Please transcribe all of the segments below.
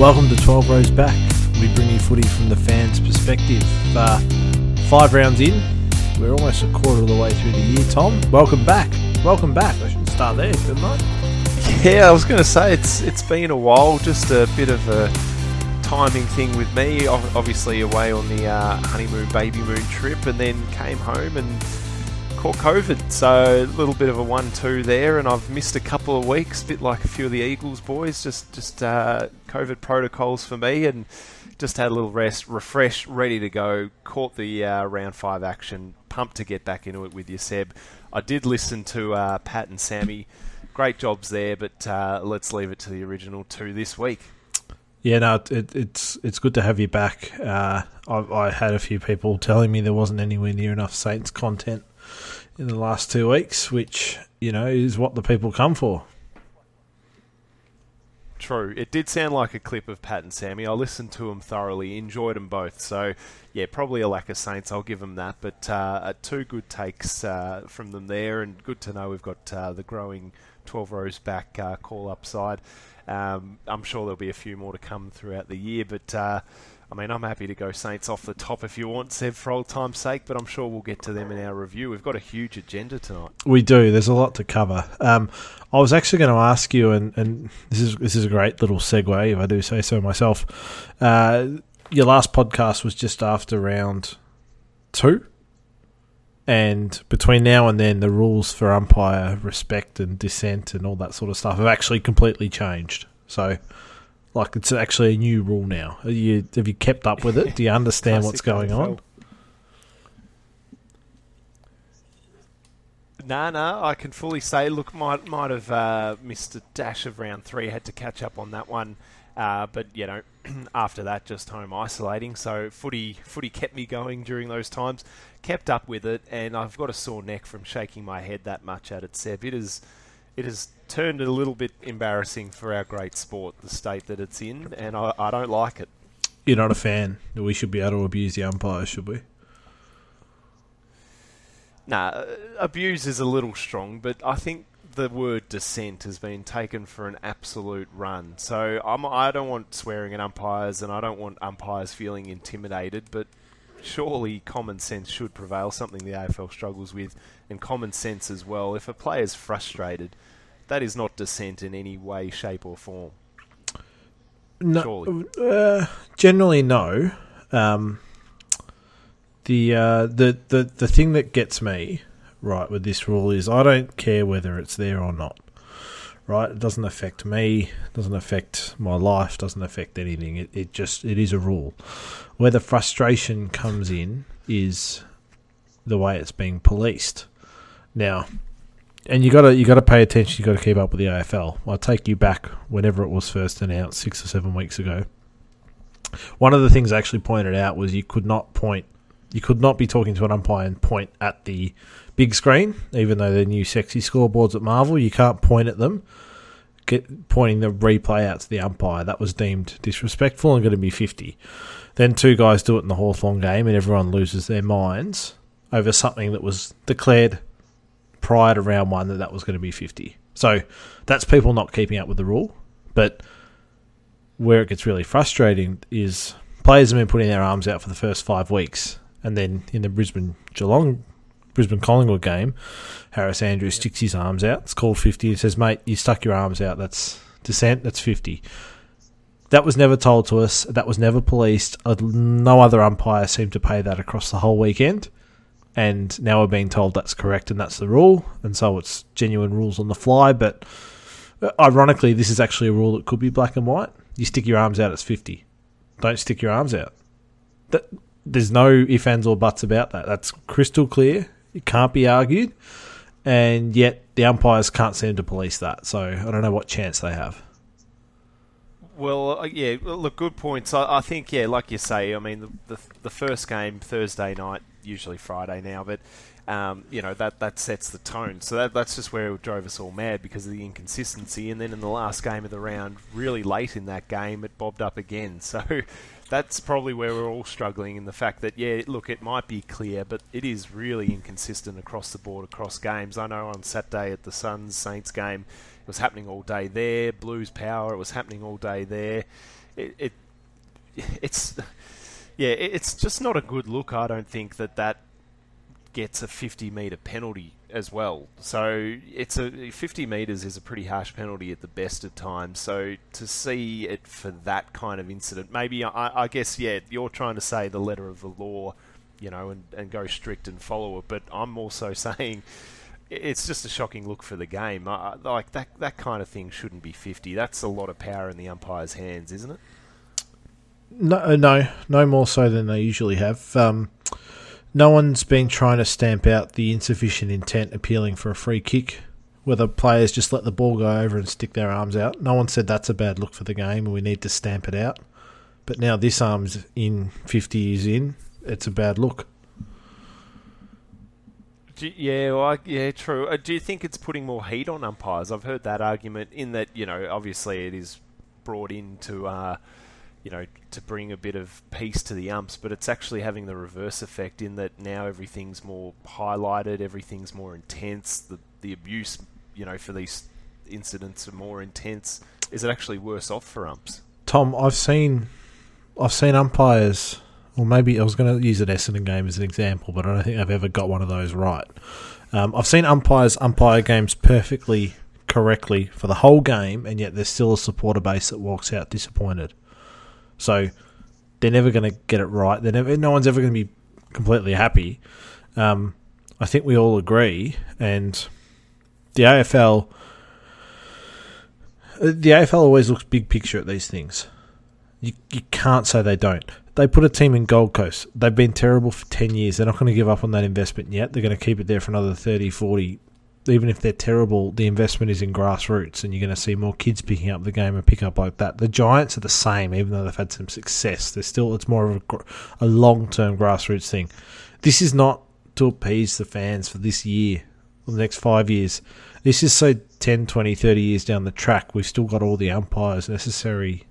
Welcome to 12 Rows Back. We bring you footy from the fans' perspective. Uh, five rounds in, we're almost a quarter of the way through the year. Tom, welcome back. Welcome back. I should start there, shouldn't I? Yeah, I was going to say it's it's been a while. Just a bit of a timing thing with me. Obviously away on the uh, honeymoon baby moon trip, and then came home and caught COVID. So a little bit of a one-two there, and I've missed a couple of weeks. Bit like a few of the Eagles boys. Just just uh, COVID protocols for me, and just had a little rest, refreshed, ready to go. Caught the uh, round five action. Pumped to get back into it with you, Seb. I did listen to uh, Pat and Sammy. Great jobs there, but uh, let's leave it to the original two this week. Yeah, no, it, it's it's good to have you back. Uh, I, I had a few people telling me there wasn't anywhere near enough Saints content in the last two weeks, which you know is what the people come for. True. It did sound like a clip of Pat and Sammy. I listened to them thoroughly, enjoyed them both. So, yeah, probably a lack of Saints. I'll give them that. But uh, two good takes uh, from them there, and good to know we've got uh, the growing 12 rows back uh, call upside. Um, I'm sure there'll be a few more to come throughout the year, but uh, I mean, I'm happy to go Saints off the top if you want, Seb, for old time's sake, but I'm sure we'll get to them in our review. We've got a huge agenda tonight. We do. There's a lot to cover. Um, I was actually going to ask you, and, and this is this is a great little segue, if I do say so myself. Uh, your last podcast was just after round two, and between now and then, the rules for umpire respect and dissent and all that sort of stuff have actually completely changed. So, like, it's actually a new rule now. Are you have you kept up with it? Do you understand what's going on? Nah, No, no, I can fully say. Look, might might have uh, missed a dash of round three. Had to catch up on that one, uh, but you know, after that, just home isolating. So footy, footy kept me going during those times. Kept up with it, and I've got a sore neck from shaking my head that much at it. Seb, it is, it has turned a little bit embarrassing for our great sport, the state that it's in, and I, I don't like it. You're not a fan. That we should be able to abuse the umpires, should we? Nah, uh, abuse is a little strong, but I think the word dissent has been taken for an absolute run. So I'm, I don't want swearing at umpires, and I don't want umpires feeling intimidated. But surely common sense should prevail. Something the AFL struggles with, and common sense as well. If a player's frustrated, that is not dissent in any way, shape, or form. No, Surely. uh, generally no. Um, the uh, the the the thing that gets me right with this rule is I don't care whether it's there or not. Right, it doesn't affect me, doesn't affect my life, doesn't affect anything. It it just it is a rule. Where the frustration comes in is the way it's being policed. Now, and you gotta you gotta pay attention. You gotta keep up with the AFL. I'll take you back whenever it was first announced six or seven weeks ago. One of the things I actually pointed out was you could not point, you could not be talking to an umpire and point at the big screen, even though they're new sexy scoreboards at Marvel. You can't point at them. Get pointing the replay out to the umpire. That was deemed disrespectful and going to be fifty. Then two guys do it in the Hawthorn game, and everyone loses their minds over something that was declared prior to round one that that was going to be 50. So that's people not keeping up with the rule. But where it gets really frustrating is players have been putting their arms out for the first five weeks. And then in the Brisbane Geelong, Brisbane Collingwood game, Harris Andrews sticks his arms out. It's called 50. He says, mate, you stuck your arms out. That's dissent. That's 50. That was never told to us. That was never policed. Uh, No other umpire seemed to pay that across the whole weekend and now we're being told that's correct and that's the rule, and so it's genuine rules on the fly. But uh, ironically, this is actually a rule that could be black and white. You stick your arms out, it's fifty. Don't stick your arms out. That, there's no ifs, ands, or buts about that. That's crystal clear. It can't be argued, and yet the umpires can't seem to police that. So I don't know what chance they have. Well, uh, yeah, look, good points. I, I think, yeah, like you say, I mean, the, the the first game Thursday night, usually Friday now, but um, you know that that sets the tone. So that that's just where it drove us all mad because of the inconsistency. And then in the last game of the round, really late in that game, it bobbed up again. So that's probably where we're all struggling in the fact that yeah, look, it might be clear, but it is really inconsistent across the board across games. I know on Saturday at the Suns Saints game, it was happening all day there. Blues Power, it was happening all day there. it, it it's yeah, it's just not a good look. I don't think that that gets a 50 meter penalty as well. So it's a 50 meters is a pretty harsh penalty at the best of times. So to see it for that kind of incident, maybe I, I guess yeah, you're trying to say the letter of the law, you know, and, and go strict and follow it. But I'm also saying it's just a shocking look for the game. Like that that kind of thing shouldn't be 50. That's a lot of power in the umpire's hands, isn't it? No, uh, no, no more so than they usually have. Um, no one's been trying to stamp out the insufficient intent appealing for a free kick, whether players just let the ball go over and stick their arms out. No one said that's a bad look for the game and we need to stamp it out. But now this arm's in, 50 years in, it's a bad look. yeah, well, yeah, true. Uh, do you think it's putting more heat on umpires? I've heard that argument in that, you know, obviously it is brought into. Uh, you know, to bring a bit of peace to the umps, but it's actually having the reverse effect in that now everything's more highlighted, everything's more intense, the the abuse, you know, for these incidents are more intense. Is it actually worse off for umps? Tom, I've seen, I've seen umpires, or maybe I was going to use an Essendon game as an example, but I don't think I've ever got one of those right. Um, I've seen umpires umpire games perfectly correctly for the whole game, and yet there's still a supporter base that walks out disappointed. So they're never going to get it right. They're never. No one's ever going to be completely happy. Um, I think we all agree, and the AFL. The AFL always looks big picture at these things. You, you can't say they don't. They put a team in Gold Coast. They've been terrible for 10 years. They're not going to give up on that investment yet. They're going to keep it there for another 30, 40, even if they're terrible, the investment is in grassroots, and you're going to see more kids picking up the game and pick up like that. The Giants are the same, even though they've had some success. They're still it's more of a, a long term grassroots thing. This is not to appease the fans for this year or the next five years. This is so 10, 20, 30 years down the track. We've still got all the umpires necessary,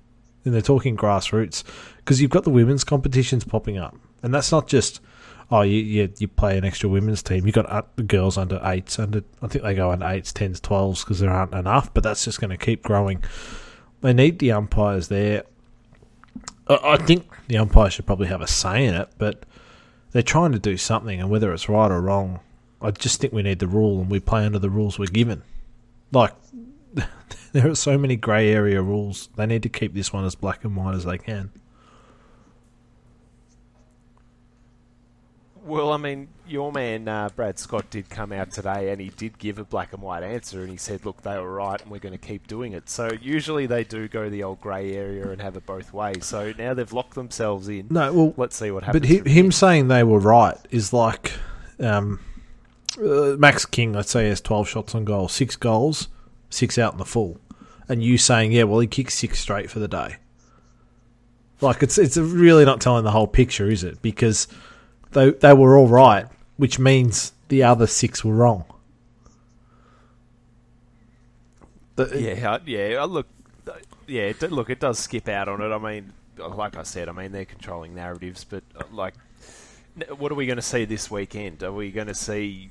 and they're talking grassroots because you've got the women's competitions popping up, and that's not just oh, you, you, you play an extra women's team. You've got uh, the girls under eights, under I think they go under eights, tens, twelves because there aren't enough. But that's just going to keep growing. They need the umpires there. I, I think the umpires should probably have a say in it, but they're trying to do something, and whether it's right or wrong, I just think we need the rule, and we play under the rules we're given. Like there are so many grey area rules. They need to keep this one as black and white as they can. Well, I mean, your man uh, Brad Scott did come out today, and he did give a black and white answer, and he said, "Look, they were right, and we're going to keep doing it." So usually they do go the old grey area and have it both ways. So now they've locked themselves in. No, well, let's see what happens. But he, him saying they were right is like um, uh, Max King. Let's say has twelve shots on goal, six goals, six out in the full, and you saying, "Yeah, well, he kicked six straight for the day." Like it's it's really not telling the whole picture, is it? Because they they were all right, which means the other six were wrong. yeah, yeah. Look, yeah. Look, it does skip out on it. I mean, like I said, I mean they're controlling narratives, but uh, like, what are we going to see this weekend? Are we going to see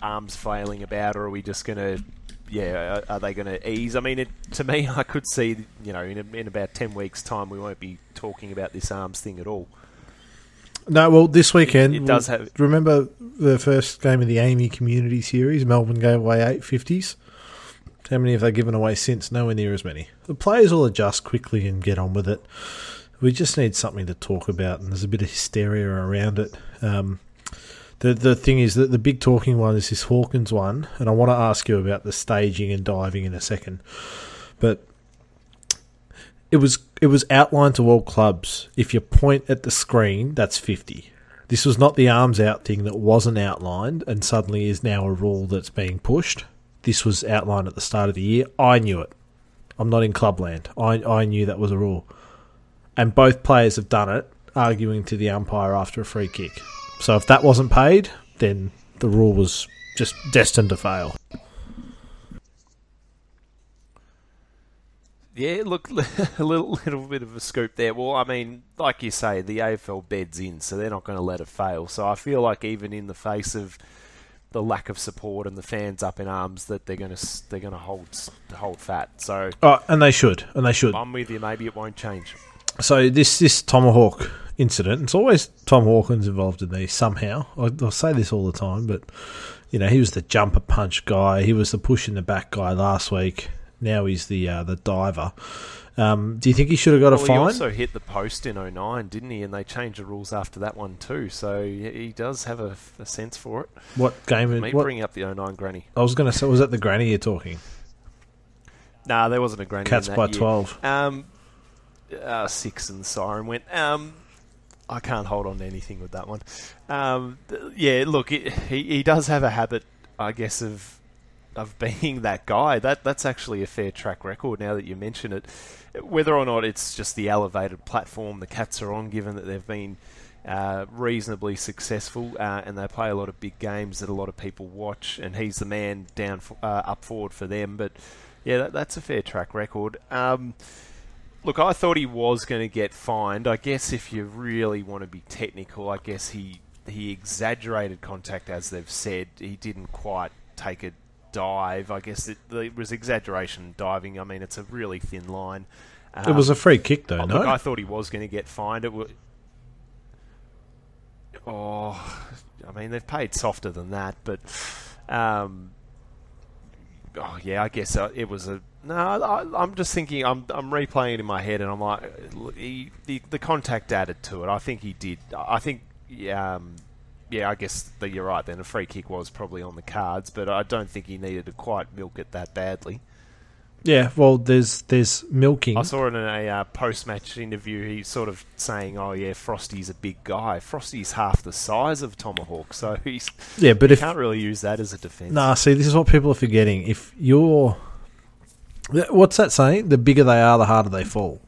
arms flailing about, or are we just going to? Yeah, are they going to ease? I mean, it, to me, I could see, you know, in, a, in about ten weeks' time, we won't be talking about this arms thing at all. No, well, this weekend it, it does have. Remember the first game of the AAMI Community Series? Melbourne gave away eight fifties. How many have they given away since? Nowhere near as many. The players will adjust quickly and get on with it. We just need something to talk about, and there's a bit of hysteria around it. Um, the the thing is that the big talking one is this Hawkins one, and I want to ask you about the staging and diving in a second. But it was it was outlined to all clubs. If you point at the screen, that's fifty. This was not the arms out thing that wasn't outlined and suddenly is now a rule that's being pushed. This was outlined at the start of the year. I knew it. I'm not in clubland. I I knew that was a rule. And both players have done it, arguing to the umpire after a free kick. So if that wasn't paid, then the rule was just destined to fail. Yeah, look, a little, little bit of a scoop there. Well, I mean, like you say, the AFL beds in, so they're not going to let it fail. So I feel like even in the face of the lack of support and the fans up in arms that they're going to they're going to hold hold fat. So Oh, and they should, and they should. I'm with you. Maybe it won't change. So this this tomahawk incident, it's always Tom Hawkins involved in these somehow. I, I say this all the time, but you know he was the jumper punch guy. He was the push in the back guy last week. Now he's the uh, the diver. Um, do you think he should have got a fine? he also hit the post in 09, didn't he? And they changed the rules after that one too. So he does have a, a sense for it. what game? Me What, bring up the 09 granny. I was going to say, was that the granny you're talking? Nah, there wasn't a granny. Cats in that by year. twelve. Um, uh, six and siren went. Um, I can't hold on to anything with that one. Um, th- yeah, look, it, he he does have a habit, I guess, of of being that guy. That that's actually a fair track record. Now that you mention it, whether or not it's just the elevated platform the Cats are on, given that they've been. Uh, reasonably successful, uh, and they play a lot of big games that a lot of people watch. And he's the man down, uh, up forward for them. But yeah, that, that's a fair track record. Um, look, I thought he was going to get fined. I guess if you really want to be technical, I guess he he exaggerated contact, as they've said. He didn't quite take a dive. I guess it, it was exaggeration diving. I mean, it's a really thin line. it was Um, a free kick though, Oh, no? Look, I thought he was going to get fined. It was. Oh, I mean, they've paid softer than that, but. Um, oh yeah, I guess uh, it was a. No, I, I'm just thinking. I'm I'm replaying it in my head, and I'm like, he, the the contact added to it. I think he did. I think. Um, yeah, I guess that you're right. Then a free kick was probably on the cards, but I don't think he needed to quite milk it that badly. yeah, well, there's there's milking. I saw it in a uh, post-match interview. He's sort of saying, "Oh yeah, Frosty's a big guy. Frosty's half the size of Tomahawk, so he's yeah, but you if can't really use that as a defense." Nah, see, this is what people are forgetting. If you're. What's that saying? The bigger they are, the harder they fall.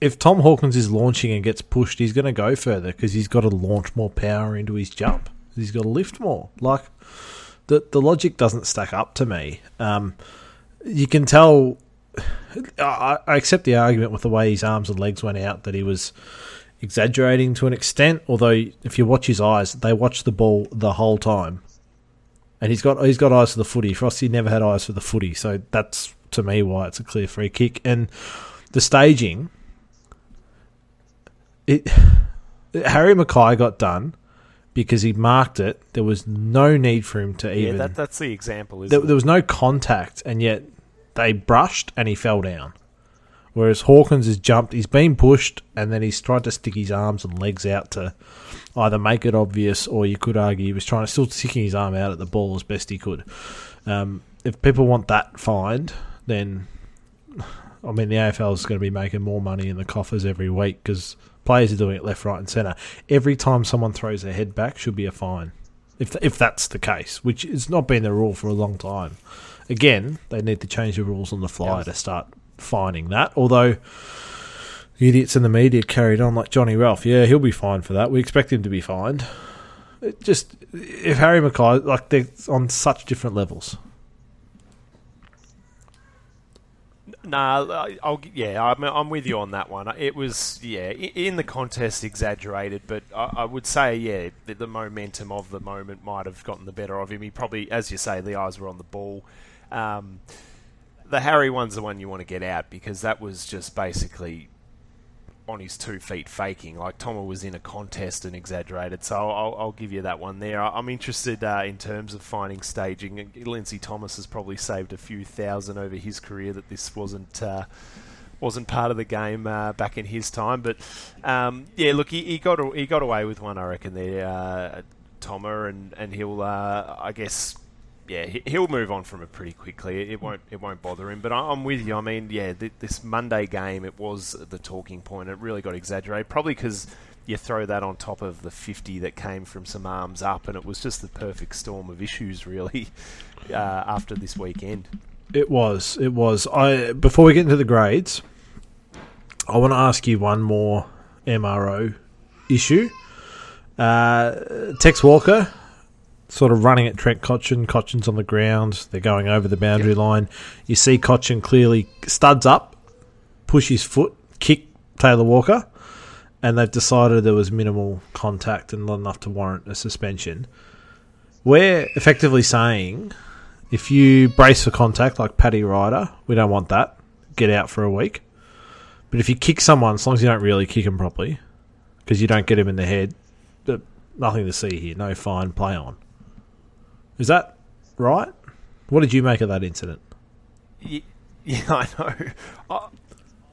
If Tom Hawkins is launching and gets pushed, he's going to go further because he's got to launch more power into his jump. He's got to lift more. Like, the, the logic doesn't stack up to me. Um, you can tell. I, I accept the argument with the way his arms and legs went out that he was exaggerating to an extent. Although, if you watch his eyes, they watch the ball the whole time and he's got he's got eyes for the footy. Frosty never had eyes for the footy, so that's to me why it's a clear free kick. And the staging, it Harry McKay got done because he marked it. There was no need for him to yeah, even. that, that's the example. Isn't there, it? there was no contact, and yet they brushed and he fell down. Whereas Hawkins has jumped, he's been pushed, and then he's tried to stick his arms and legs out to either make it obvious, or you could argue he was trying to still sticking his arm out at the ball as best he could. Um, if people want that fined, then I mean the AFL is going to be making more money in the coffers every week because players are doing it left, right, and centre. Every time someone throws their head back, should be a fine. If if that's the case, which has not been the rule for a long time. Again, they need to change the rules on the fly Yeah. to start fining that. Although the idiots in the media carried on like Johnny Ralph. Yeah, he'll be fined for that. We expect him to be fined. It just if Harry McKay like they're on such different levels. Nah, I'll yeah, I'm, I'm with you on that one. It was yeah, in the contest exaggerated, but I, I would say yeah, the, the momentum of the moment might have gotten the better of him. He probably, as you say, the eyes were on the ball. Um, the Harry one's the one you want to get out because that was just basically on his two feet faking. Like Tomo was in a contest and exaggerated. So I'll, I'll give you that one there. I'm interested uh, in terms of finding staging. Lindsay Thomas has probably saved a few thousand over his career that this wasn't. Uh, wasn't part of the game uh, back in his time, but um, yeah, look, he, he got he got away with one, I reckon. There, uh, Tomer, and and he'll, uh, I guess, yeah, he- he'll move on from it pretty quickly. It won't it won't bother him. But I'm with you. I mean, yeah, th- this Monday game, it was the talking point. It really got exaggerated, probably because you throw that on top of the 50 that came from some arms up, and it was just the perfect storm of issues, really, uh, after this weekend. It was. It was. I before we get into the grades, I want to ask you one more MRO issue. Uh, Tex Walker, sort of running at Trent Cotchin. Cotchin's on the ground. They're going over the boundary line. You see Cotchin clearly studs up, push his foot, kick Taylor Walker, and they've decided there was minimal contact and not enough to warrant a suspension. we're effectively saying if you brace for contact like Paddy Ryder, we don't want that. Get out for a week. But if you kick someone, as long as you don't really kick him properly, because you don't get him in the head, uh, nothing to see here. No fine, play on. Is that right? What did you make of that incident? Yeah, yeah I know.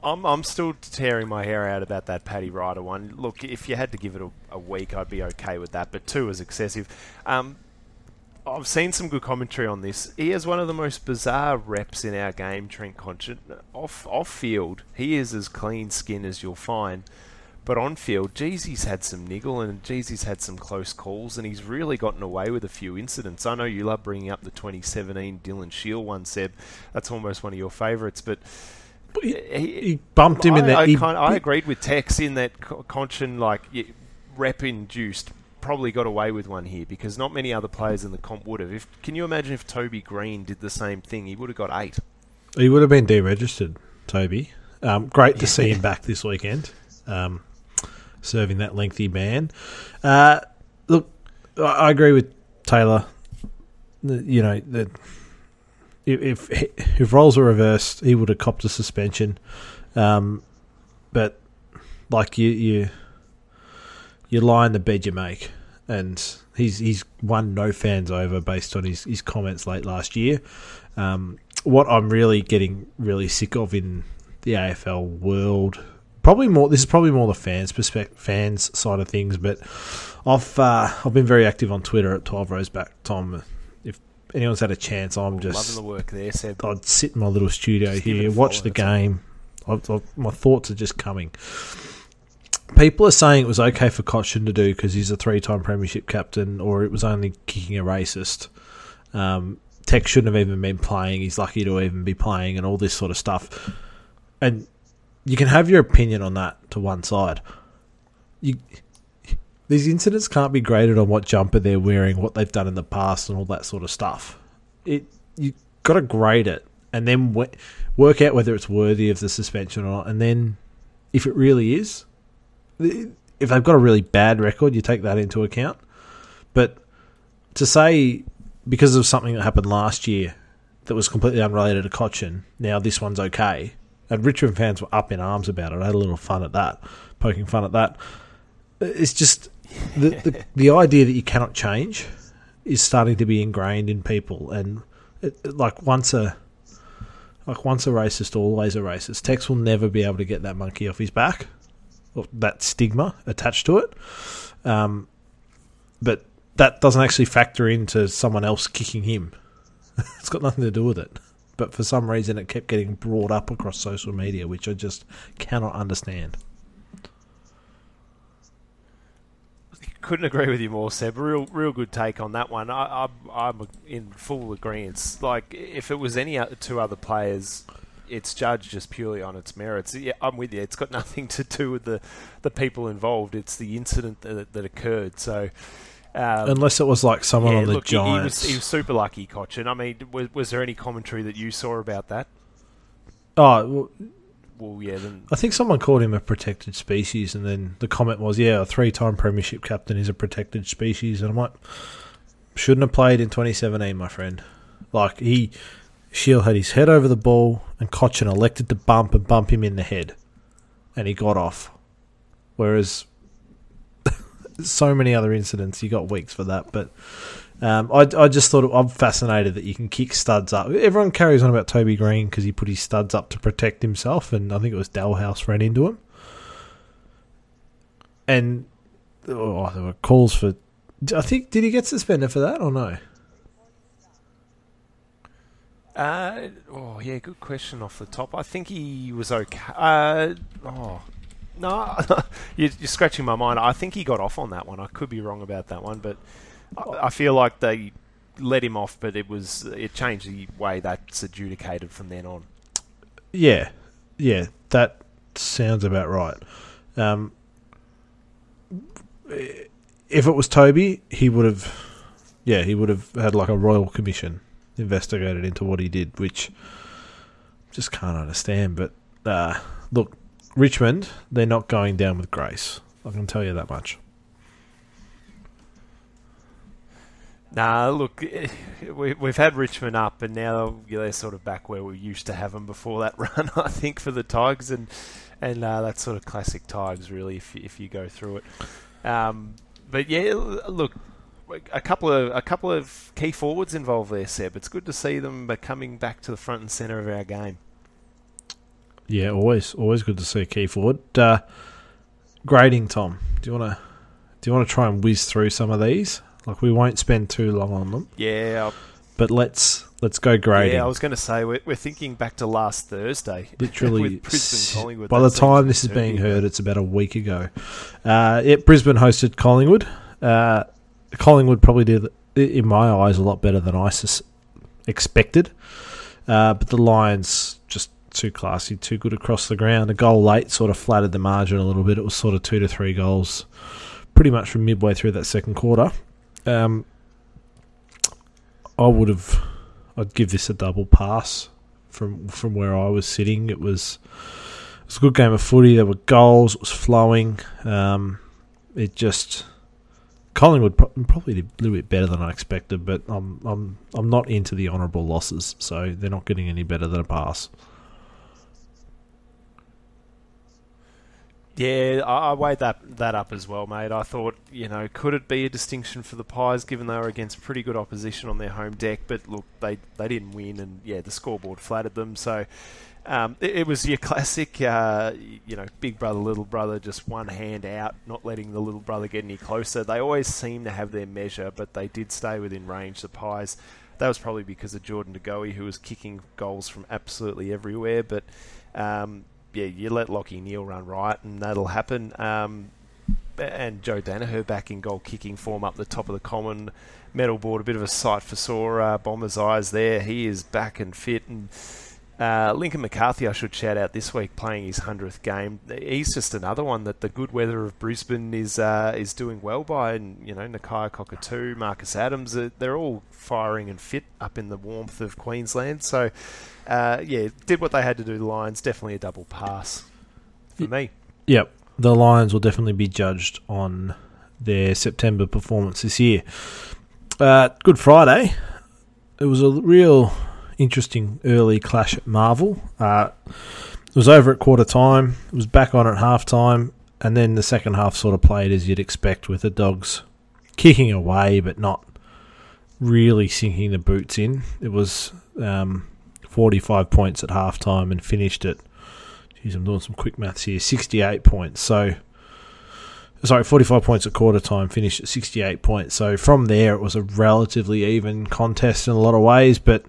I'm, I'm still tearing my hair out about that Paddy Ryder one. Look, if you had to give it a, a week, I'd be okay with that, but two is excessive. Um, I've seen some good commentary on this. He has one of the most bizarre reps in our game, Trent Cotchin. Off off field, he is as clean skin as you'll find. But on field, Jeezy's had some niggle and Jeezy's had some close calls and he's really gotten away with a few incidents. I know you love bringing up the 2017 Dylan Shiel one, Seb. That's almost one of your favourites, but. He, he, bumped him I, in there. I, he, kind of, I agreed with Tex in that Cotchin, like, rep induced probably got away with one here because not many other players in the comp would have. If can you imagine if Toby Greene did the same thing? He would have got eight. He would have been deregistered, Toby. Um, great to see him back this weekend, um, serving that lengthy ban. Uh, look, I agree with Taylor. You know that if if roles were reversed, he would have copped a suspension. Um, but like you, you you lie in the bed you make. And he's he's won no fans over based on his, his comments late last year. Um, what I'm really getting really sick of in the AFL world, probably more. This is probably more the fans perspective, fans side of things. But I've uh, I've been very active on Twitter at Twelve Rows Back, Tom. If anyone's had a chance, I'm just loving the work there. Seb. I'd sit in my little studio just here, watch the game. I've, I've, my thoughts are just coming people are saying it was okay for Cotchin to do because he's a three-time premiership captain, or it was only kicking a racist. Um, Tech shouldn't have even been playing. He's lucky to even be playing, and all this sort of stuff. And you can have your opinion on that to one side. You, these incidents can't be graded on what jumper they're wearing, what they've done in the past, and all that sort of stuff. It you got to grade it, and then work out whether it's worthy of the suspension or not. And then, if it really is, if they've got a really bad record, you take that into account. But to say because of something that happened last year that was completely unrelated to Cotchin, now this one's okay. And Richmond fans were up in arms about it. I had a little fun at that, poking fun at that. It's just the, the, the idea that you cannot change is starting to be ingrained in people, and it, like once a like once a racist, always a racist. Tex will never be able to get that monkey off his back or that stigma attached to it. Um, but that doesn't actually factor into someone else kicking him. it's got nothing to do with it. But for some reason, it kept getting brought up across social media, which I just cannot understand. Couldn't agree with you more, Seb. Real, real good take on that one. I, I, I'm in full agreement. Like, if it was any two other players it's judged just purely on its merits. Yeah, I'm with you. It's got nothing to do with the, the people involved. It's the incident that, that occurred. So, um, unless it was like someone yeah, on the look, Giants, he was, he was super lucky, Cotchin. I mean, was, was there any commentary that you saw about that? Oh, well, well yeah. Then I think someone called him a protected species, and then the comment was, "Yeah, a three-time premiership captain is a protected species," and I'm like, shouldn't have played in 2017, my friend. Like he Shiel had his head over the ball, and Cotchin elected to bump and bump him in the head, and he got off. Whereas so many other incidents, you got weeks for that. But um, I, I just thought I'm fascinated that you can kick studs up. Everyone carries on about Toby Greene because he put his studs up to protect himself, and I think it was Dahlhaus ran into him. And oh, there were calls for. I think did he get suspended for that or no? Uh, oh yeah, good question off the top. I think he was okay. Uh, oh no, you're, you're, scratching my mind. I think he got off on that one. I could be wrong about that one, but I, I feel like they let him off, but it was it changed the way that's adjudicated from then on. Yeah, yeah, that sounds about right. Um, if it was Toby, he would have, yeah, he would have had like a royal commission investigated into what he did, which just can't understand. But uh, look, Richmond, they're not going down with grace. I can tell you that much. Nah, look, we, have had Richmond up, and now they're sort of back where we used to have them before that run. I think for the Tigers, and and uh, that's sort of classic Tigers, really, if if you go through it. Um, but yeah, look, a couple of a couple of key forwards involved there, Seb. It's good to see them coming back to the front and centre of our game. Yeah, always always good to see a key forward. Uh, grading, Tom. Do you want to do you want to try and whiz through some of these? Like we won't spend too long on them. Yeah, but let's let's go grading. Yeah, I was going to say we're, we're thinking back to last Thursday. Literally, Brisbane Collingwood. By the time this is being heard, it's about a week ago. Uh, yeah, Brisbane hosted Collingwood. Uh, Collingwood probably did, in my eyes, a lot better than I expected. Uh, but the Lions just too classy, too good across the ground. A goal late sort of flattered the margin a little bit. It was sort of two to three goals, pretty much from midway through that second quarter. Um, I would have, I'd give this a double pass from from where I was sitting. It was it was a good game of footy. There were goals. It was flowing. Um, it just Collingwood probably did a little bit better than I expected, but I'm I'm I'm not into the honourable losses, so they're not getting any better than a pass. Yeah, I, weighed that that up as well, mate. I thought, you know, could it be a distinction for the Pies given they were against pretty good opposition on their home deck? But look, they they didn't win, and yeah, the scoreboard flattered them. So um, it, it, was your classic, uh, you know, big brother, little brother, just one hand out, not letting the little brother get any closer. They always seem to have their measure, but they did stay within range. The Pies. That was probably because of Jordan De Goey, who was kicking goals from absolutely everywhere, but. Um, yeah, you let Lachie Neale run right, and that'll happen. Um, and Joe Daniher back in goal kicking form up the top of the Coleman medal board. A bit of a sight for sore uh, Bomber's eyes there. He is back and fit. And uh, Lincoln McCarthy, I should shout out this week, playing his hundredth game. He's just another one that the good weather of Brisbane is uh, is doing well by. And you know, Nakia Cockatoo, Marcus Adams, uh, they're all firing and fit up in the warmth of Queensland. So uh, yeah, did what they had to do. The Lions definitely a double pass for me. Yep, the Lions will definitely be judged on their September performance this year. Uh, Good Friday. It was a real interesting early clash at Marvel. Uh, it was over at quarter time. It was back on at half time, and then the second half sort of played as you'd expect with the dogs kicking away, but not really sinking the boots in. It was um, 45 points at halftime and finished at, geez, I'm doing some quick maths here, 68 points. So, sorry, 45 points at quarter time, finished at 68 points. So from there, it was a relatively even contest in a lot of ways, but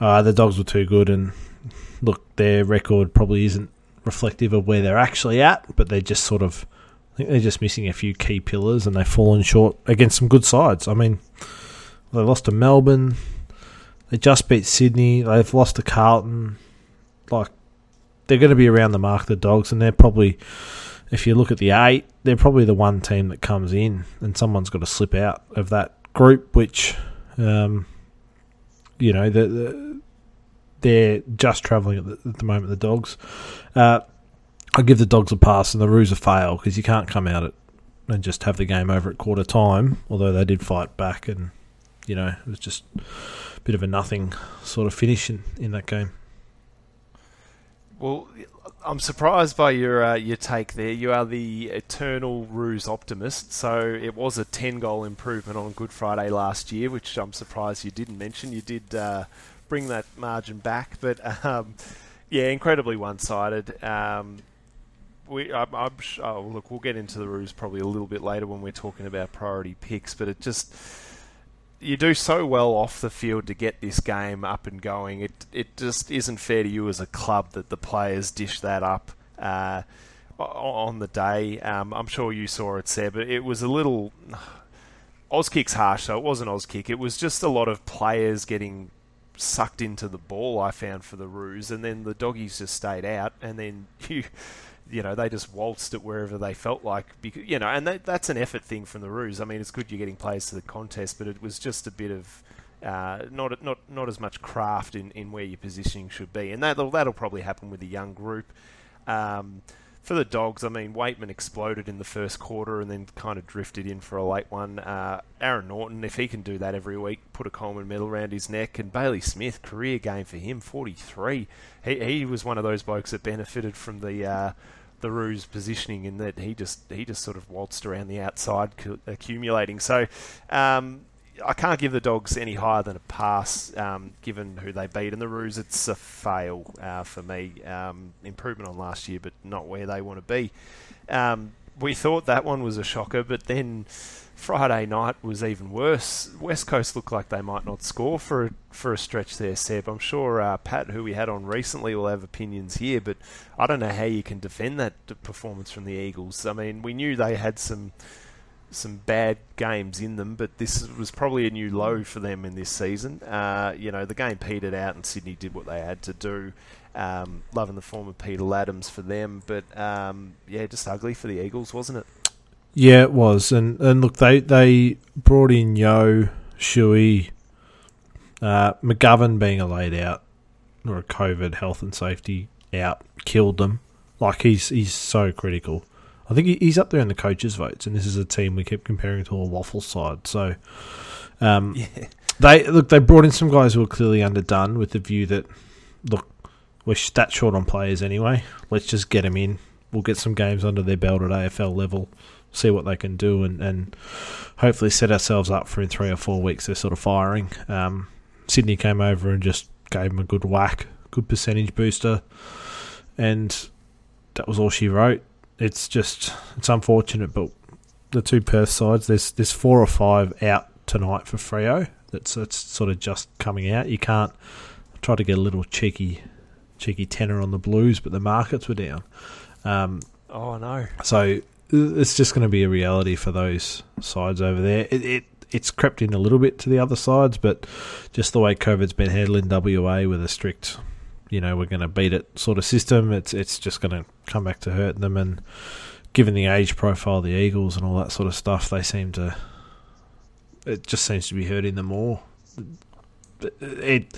uh, the Dogs were too good. And look, their record probably isn't reflective of where they're actually at, but they're just sort of, I think they're just missing a few key pillars and they've fallen short against some good sides. I mean, they lost to Melbourne, they just beat Sydney. They've lost to Carlton. Like they're going to be around the mark, the Dogs, and they're probably, if you look at the eight, they're probably the one team that comes in, and someone's got to slip out of that group, which, um, you know, the, the, they're just travelling at the, at the, moment. The Dogs. Uh, I give the Dogs a pass, and the Roos a fail because you can't come out at and just have the game over at quarter time. Although they did fight back, and you know, it was just a bit of a nothing sort of finish in, in that game. Well, I'm surprised by your uh, your take there. You are the eternal Roos optimist. So it was a 10 goal improvement on Good Friday last year, which I'm surprised you didn't mention. You did uh, bring that margin back, but um, yeah, incredibly one-sided. Um, we, I'm, I'm, oh, look, we'll get into the Roos probably a little bit later when we're talking about priority picks, but it just you do so well off the field to get this game up and going. It it just isn't fair to you as a club that the players dish that up uh, on the day. Um, I'm sure you saw it, Seb. But it was a little. Auskick's harsh, so it wasn't Auskick. It was just a lot of players getting sucked into the ball. I found for the Roos, and then the doggies just stayed out, and then you you know they just waltzed it wherever they felt like because you know and that, that's an effort thing from the Roos. I mean it's good you're getting players to the contest, but it was just a bit of uh, not not not as much craft in, in where your positioning should be, and that'll that'll probably happen with a young group. Um, for the Dogs, I mean, Weightman exploded in the first quarter and then kind of drifted in for a late one. Uh, Aaron Naughton, if he can do that every week, put a Coleman medal around his neck. And Bailey Smith, career game for him, 43. He, he was one of those blokes that benefited from the uh, the Roos positioning in that he just he just sort of waltzed around the outside, accumulating. So. Um, I can't give the Dogs any higher than a pass, um, given who they beat. And the Roos, it's a fail uh, for me. Um, improvement on last year, but not where they want to be. Um, we thought that one was a shocker, but then Friday night was even worse. West Coast looked like they might not score for a, for a stretch there, Seb. I'm sure uh, Pat, who we had on recently, will have opinions here, but I don't know how you can defend that performance from the Eagles. I mean, we knew they had some some bad games in them, but this was probably a new low for them in this season. Uh, you know, the game petered out, and Sydney did what they had to do. Um, loving the form of Peter Ladhams for them, but um, yeah, just ugly for the Eagles, wasn't it? Yeah, it was, and and look, they they brought in Yo Shuey, uh, McGovern being a laid out or a COVID health and safety out killed them. Like he's he's so critical. I think he's up there in the coaches' votes, and this is a team we keep comparing to a waffle side. So, um, yeah. they look they brought in some guys who are clearly underdone with the view that look we're that short on players anyway. Let's just get them in. We'll get some games under their belt at AFL level, see what they can do, and, and hopefully set ourselves up for in three or four weeks they're sort of firing. Um, Sydney came over and just gave them a good whack, good percentage booster, and that was all she wrote it's just it's unfortunate, but the two Perth sides, there's there's four or five out tonight for Freo. That's that's sort of just coming out. You can't try to get a little cheeky cheeky tenor on the Blues, but the markets were down. Um, oh no! So it's just going to be a reality for those sides over there. It, it it's crept in a little bit to the other sides, but just the way COVID's been handled in WA with a strict you know we're going to beat it sort of system. It's it's just going to come back to hurt them. And given the age profile of the Eagles and all that sort of stuff, they seem to. It just seems to be hurting them more. It, it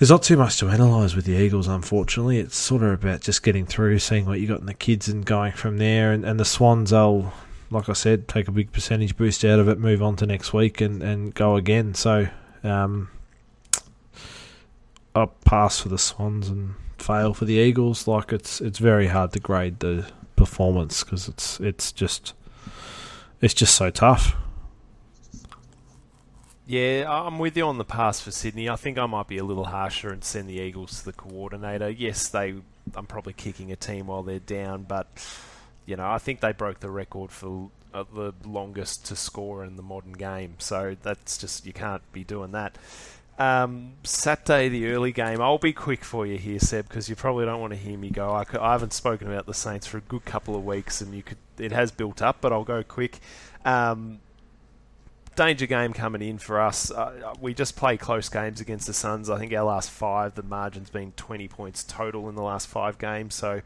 there's not too much to analyse with the Eagles, unfortunately. It's sort of about just getting through, seeing what you got in the kids, and going from there. And, and the Swans, will, like I said, take a big percentage boost out of it, move on to next week, and, and go again. So, um, a pass for the Swans and fail for the Eagles. Like it's it's very hard to grade the performance because it's it's just it's just so tough. Yeah, I'm with you on the pass for Sydney. I think I might be a little harsher and send the Eagles to the coordinator. Yes, they. I'm probably kicking a team while they're down, but you know I think they broke the record for uh, the longest to score in the modern game. So that's just you can't be doing that. Um, Saturday, the early game. I'll be quick for you here, Seb, because you probably don't want to hear me go. I, I, haven't spoken about the Saints for a good couple of weeks, and you could it has built up, but I'll go quick. Um, danger game coming in for us. Uh, we just play close games against the Suns. I think our last five, the margin's been 20 points total in the last five games, so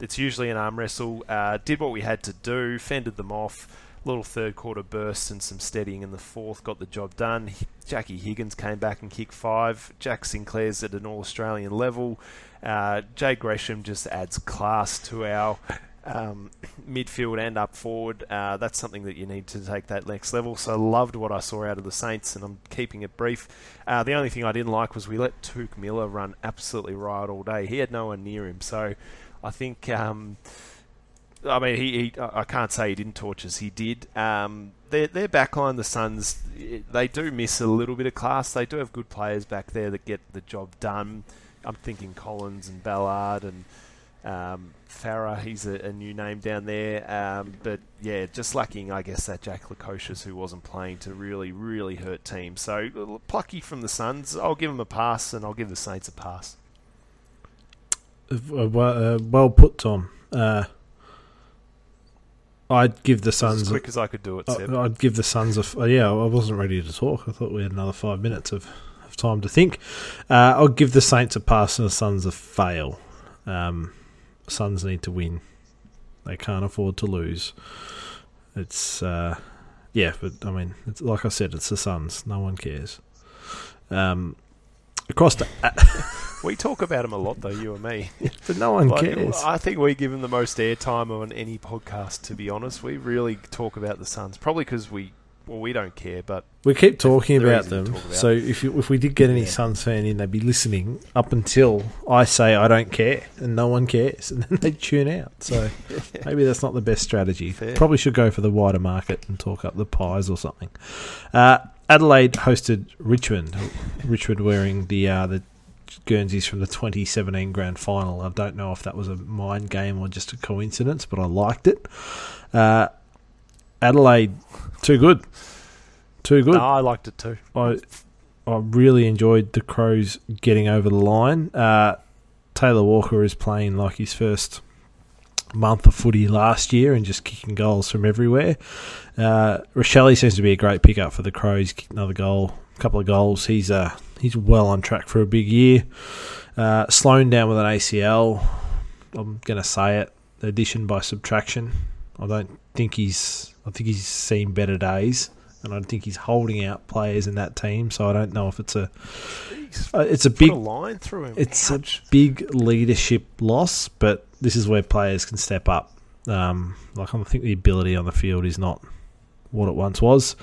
it's usually an arm wrestle. Uh, did what we had to do, fended them off little third quarter bursts and some steadying in the fourth got the job done. Jackie Higgins came back and kicked five. Jack Sinclair's at an All Australian level. Uh, Jade Gresham just adds class to our um, midfield and up forward. Uh, that's something that you need to take that next level. So loved what I saw out of the Saints, and I'm keeping it brief. Uh, the only thing I didn't like was we let Touk Miller run absolutely riot all day. He had no one near him, so I think. Um, I mean, he, he, I can't say he didn't torch us. He did. Um, their their backline, the Suns, they do miss a little bit of class. They do have good players back there that get the job done. I'm thinking Collins and Ballard and um, Farah. He's a, a, new name down there. Um, but yeah, just lacking, I guess, that Jack Lukosius who wasn't playing to really, really hurt teams. So plucky from the Suns. I'll give him a pass, and I'll give the Saints a pass. Uh, well, uh, well put, Tom. Uh, I'd give the Suns as quick as I could do it. Seb. I'd give the Suns a uh, yeah. I wasn't ready to talk. I thought we had another five minutes of, of time to think. Uh, I'll give the Saints a pass and the Suns a fail. Um, Suns need to win. They can't afford to lose. It's uh, yeah, but I mean, like I said, it's the Suns. No one cares. Um, across to. We talk about him a lot, though, you and me. but no one Like, cares. I think we give him the most airtime on any podcast. To be honest, we really talk about the Suns. Probably because we, well, we don't care, but We keep talking about them. talk about. So if you, if we did get any Yeah. Suns fan in, they'd be listening up until I say I don't care, and no one cares, and then they tune out. So maybe that's not the best strategy. Fair. Probably should go for the wider market and talk up the pies or something. Uh, Adelaide hosted Richmond. Richmond wearing the uh, the Guernseys from the 2017 Grand Final. I don't know if that was a mind game or just a coincidence, but I liked it. Uh, Adelaide, too good. Too good. no, I liked it too. I I really enjoyed the Crows getting over the line. Uh, Taylor Walker is playing like his first month of footy last year and just kicking goals from everywhere. Uh, Rachele seems to be a great pickup for the Crows. Another goal, a couple of goals. He's uh, he's well on track for a big year. Uh, Sloane down with an ACL. I'm gonna say it. Addition by subtraction. I don't think he's. I think he's seen better days and I think he's holding out players in that team. So I don't know if it's a Jeez, uh, it's a big a line through him. it's Ouch. a big leadership loss, but this is where players can step up. Um, like I think the ability on the field is not what it once was.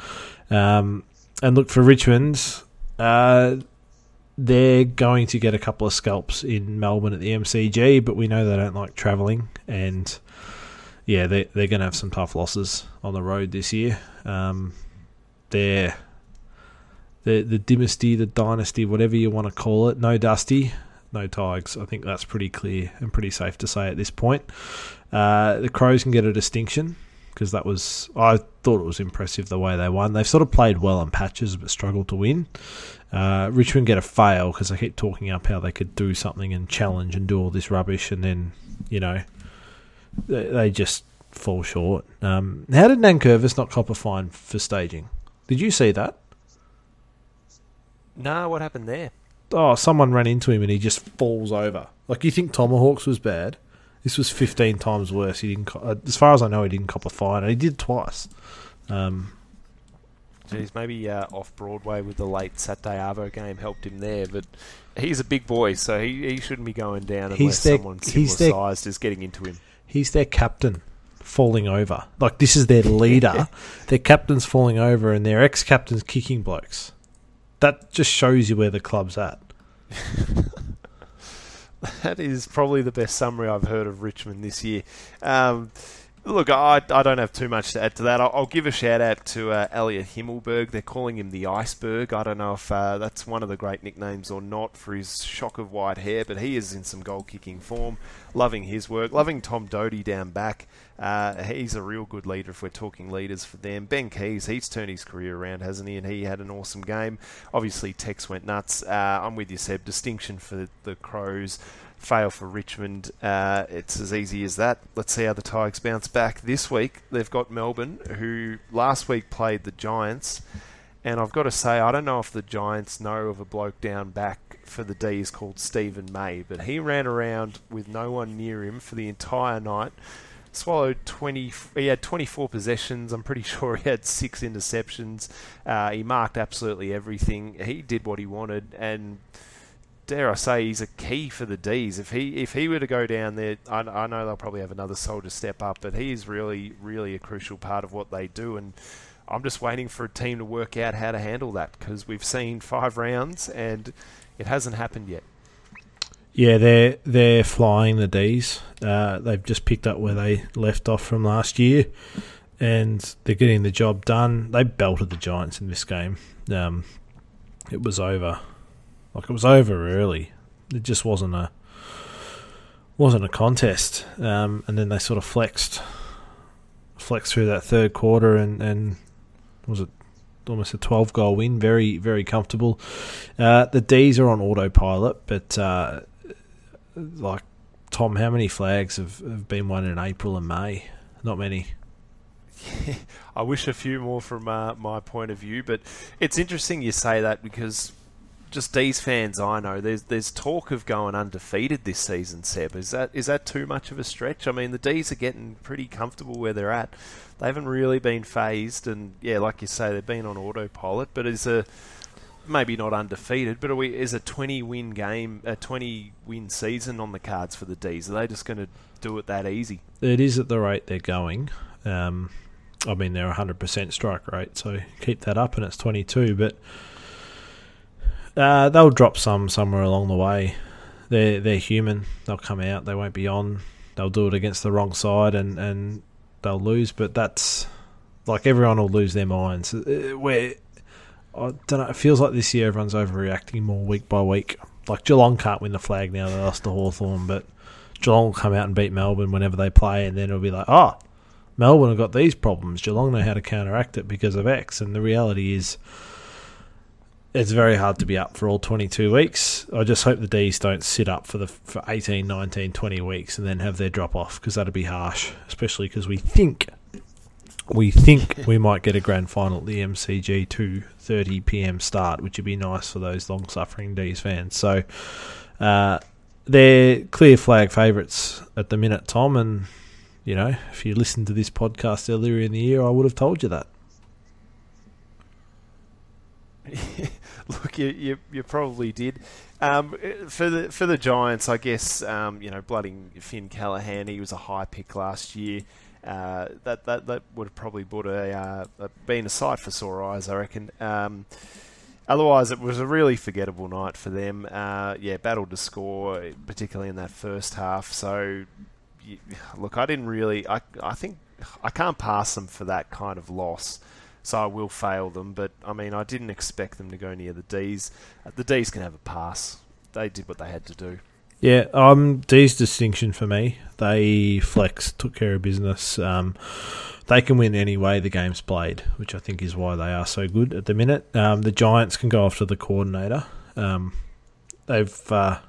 Um, and look for Richmond. Uh, they're going to get a couple of scalps in Melbourne at the MCG, but we know they don't like travelling, and yeah, they they're going to have some tough losses on the road this year. Um, they're the the dynasty, the dynasty, whatever you want to call it. No Dusty, no Tigers. I think that's pretty clear and pretty safe to say at this point. Uh, the Crows can get a distinction because that was I thought it was impressive the way they won. They've sort of played well in patches but struggled to win. Uh, Richmond get a fail because they keep talking up how they could do something and challenge and do all this rubbish, and then you know they, they just fall short. Um, how did Nankervis not cop a fine for staging? Did you see that? No, what happened there? oh, someone ran into him and he just falls over. Like you think Tomahawks was bad? This was fifteen times worse. He didn't, co- uh, as far as I know, he didn't cop a fine, he did twice. Um, Jeez, maybe uh, off Broadway with the late Saturday Arvo game helped him there, but he's a big boy, so he, he shouldn't be going down unless their- someone he's similar their- sized is getting into him. he's their captain falling over. Like this is their leader. their captain's falling over, and their ex-captain's kicking blokes. That just shows you where the club's at. That is probably the best summary I've heard of Richmond this year. Um, look, I, I don't have too much to add to that. I'll, I'll give a shout out to uh, Elliot Himmelberg. They're calling him the Iceberg. I don't know if uh, that's one of the great nicknames or not for his shock of white hair, but he is in some goal kicking form. Loving his work. Loving Tom Doedee down back. Uh, he's a real good leader if we're talking leaders for them. Ben Keays, he's turned his career around, hasn't he? And he had an awesome game. Obviously, Tex went nuts. Uh, I'm with you, Seb. Distinction for the Crows fail for Richmond. Uh, it's as easy as that. Let's see how the Tigers bounce back this week. They've got Melbourne, who last week played the Giants, and I've got to say, I don't know if the Giants know of a bloke down back for the D's called Steven May, but he ran around with no one near him for the entire night. Swallowed 20. He had 24 possessions. I'm pretty sure he had six interceptions. Uh, he marked absolutely everything. He did what he wanted, and dare I say, he's a key for the D's. If he if he were to go down there, I, I know they'll probably have another soldier step up, but he is really really a crucial part of what they do. And I'm just waiting for a team to work out how to handle that because we've seen five rounds and it hasn't happened yet. Yeah, they're they're flying the D's. Uh, they've just picked up where they left off from last year, and they're getting the job done. They belted the Giants in this game. Um, it was over, like it was over early. It just wasn't a wasn't a contest. Um, and then they sort of flexed flexed through that third quarter, and and was it almost a twelve goal win? Very very comfortable. Uh, the D's are on autopilot, but. Uh, like Tom, how many flags have, have been won in April and May? Not many. I wish a few more from uh, my point of view, but it's interesting you say that because just D's fans I know, there's there's talk of going undefeated this season. Seb, is that is that too much of a stretch? I mean, the D's are getting pretty comfortable where they're at. They haven't really been phased, and yeah, like you say, they've been on autopilot. But is a maybe not undefeated, but we, is a 20 win game, a 20 win season on the cards for the D's? Are they just going to do it that easy? It is at the rate they're going. Um, I mean, they're 100% strike rate, so keep that up, and it's 22. But uh, they'll drop some somewhere along the way. They're they're human. They'll come out. They won't be on. They'll do it against the wrong side, and, and they'll lose. But that's like everyone will lose their minds. Uh, where I don't know. It feels like this year everyone's overreacting more week by week. Like Geelong can't win the flag now. They lost to Hawthorn, but Geelong will come out and beat Melbourne whenever they play, and then it'll be like, oh, Melbourne have got these problems. Geelong know how to counteract it because of X. And the reality is, it's very hard to be up for all 22 weeks. I just hope the D's don't sit up for the for 18, 19, 20 weeks and then have their drop off because that'd be harsh, especially because we think we think we might get a grand final at the MCG 2:30 p.m. start, which would be nice for those long-suffering D's fans. So uh, they're clear flag favourites at the minute, Tom. And you know, if you listened to this podcast earlier in the year, I would have told you that. Look, you, you, you probably did. Um, for the for the Giants, I guess um, you know, blooding Finn Callahan, He was a high pick last year. Uh, that, that that would have probably brought a, uh, a been a sight for sore eyes, I reckon. Um, otherwise, it was a really forgettable night for them. Uh, yeah, battled to score, particularly in that first half. So, you, look, I didn't really. I I think I can't pass them for that kind of loss so I will fail them. But I mean, I didn't expect them to go near the D's. Uh, the D's can have a pass. They did what they had to do. Yeah, um, D's distinction for me. They flex, took care of business. Um, they can win any way the game's played, which I think is why they are so good at the minute. Um, the Giants can go after the coordinator. Um, they've uh,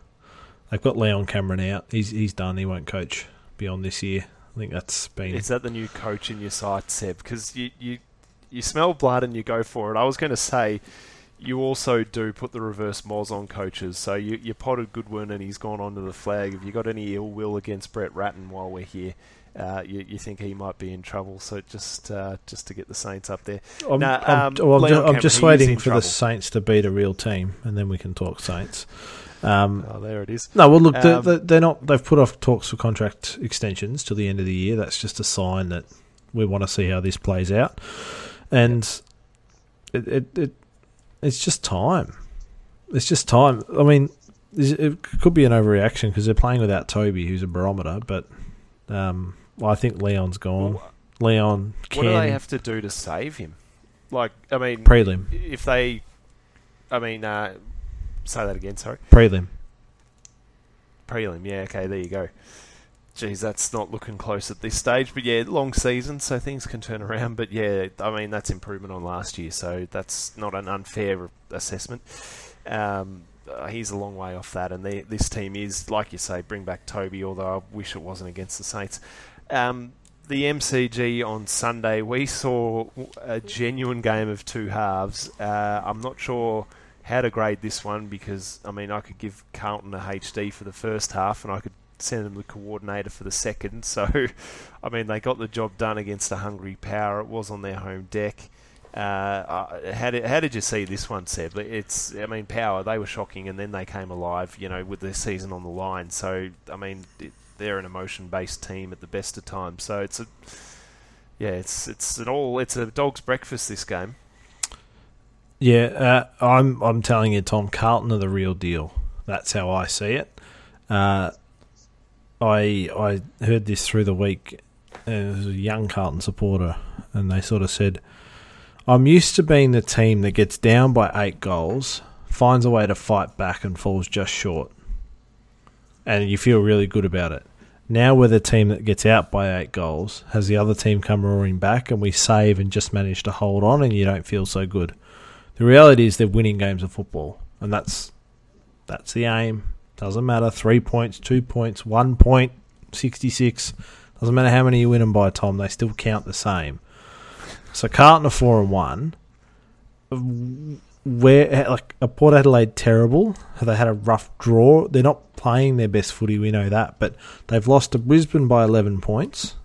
they've got Leon Cameron out. He's he's done. He won't coach beyond this year. I think that's been. Is that the new coach in your sight, Seb? Because you, you you smell blood and you go for it. I was going to say you also do put the reverse moz on coaches. So you, you potted Goodwin and he's gone onto the flag. Have you got any ill will against Brett Ratten while we're here? Uh, you, you, think he might be in trouble, so just uh, just to get the Saints up there. I'm, now, I'm, um, well, I'm, ju- I'm just waiting for trouble. the Saints to beat a real team, and then we can talk Saints. Um, oh, there it is. No, well, look, um, they're, they're, not. They've put off talks for contract extensions till the end of the year. That's just a sign that we want to see how this plays out and it, it, it it's just time. It's just time. I mean, it could be an overreaction because they're playing without Toby, who's a barometer. But um, I think Leon's gone. Well, Leon. What do they have to do to save him? Like, I mean, prelim. If they, I mean, uh, say that again. Sorry. Prelim. Prelim. Yeah. Okay. There you go geez, that's not looking close at this stage. But yeah, long season, so things can turn around. But yeah, I mean that's improvement on last year, so that's not an unfair assessment. Um, uh, he's a long way off that, and they, this team is, like you say, bring back Toby. Although I wish it wasn't against the Saints. Um, the MCG on Sunday, we saw a genuine game of two halves. Uh, I'm not sure how to grade this one because I mean I could give Carlton a HD for the first half, and I could send them the coordinator for the second. So, I mean, they got the job done against a hungry power. It was on their home deck. Uh, how did how did you see this one, Seb? It's I mean, power they were shocking, and then they came alive. You know, with their season on the line. So, I mean, they're an emotion based team at the best of times. So it's a yeah, it's it's an all it's a dog's breakfast this game. Yeah, uh, I'm I'm telling you, Tom Carlton are the real deal. That's how I see it. Uh, I I heard this through the week. Uh, it was a young Carlton supporter, and they sort of said, "I'm used to being the team that gets down by eight goals, finds a way to fight back, and falls just short, and you feel really good about it." Now we're the team that gets out by eight goals, has the other team come roaring back, and we save and just manage to hold on, and you don't feel so good. The reality is they're winning games of football, and that's that's the aim. Doesn't matter. Three points, two points, one point, 66. Doesn't matter how many you win them by, Tom. They still count the same. So Carlton are 4 and 1. Where, like, a Port Adelaide terrible? Have they had a rough draw? They're not playing their best footy, we know that. But they've lost to Brisbane by 11 points,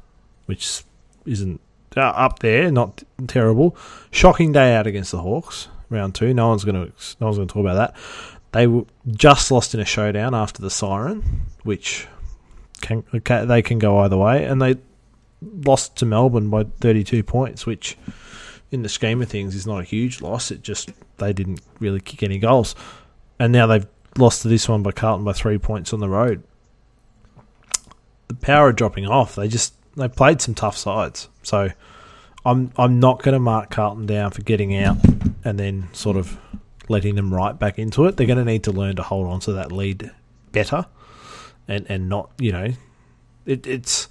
which isn't uh, up there, not terrible. Shocking day out against the Hawks. round two. No one's going to no one's going to talk about that. They were just lost in a showdown after the siren, which can they can go either way, and they lost to Melbourne by 32 points, which in the scheme of things is not a huge loss. It just they didn't really kick any goals, and now they've lost to this one by Carlton by three points on the road. The power dropping off. They just they played some tough sides, so I'm I'm not going to mark Carlton down for getting out and then sort of letting them right back into it. They're going to need to learn to hold on to that lead better, and and not you know, it, it's.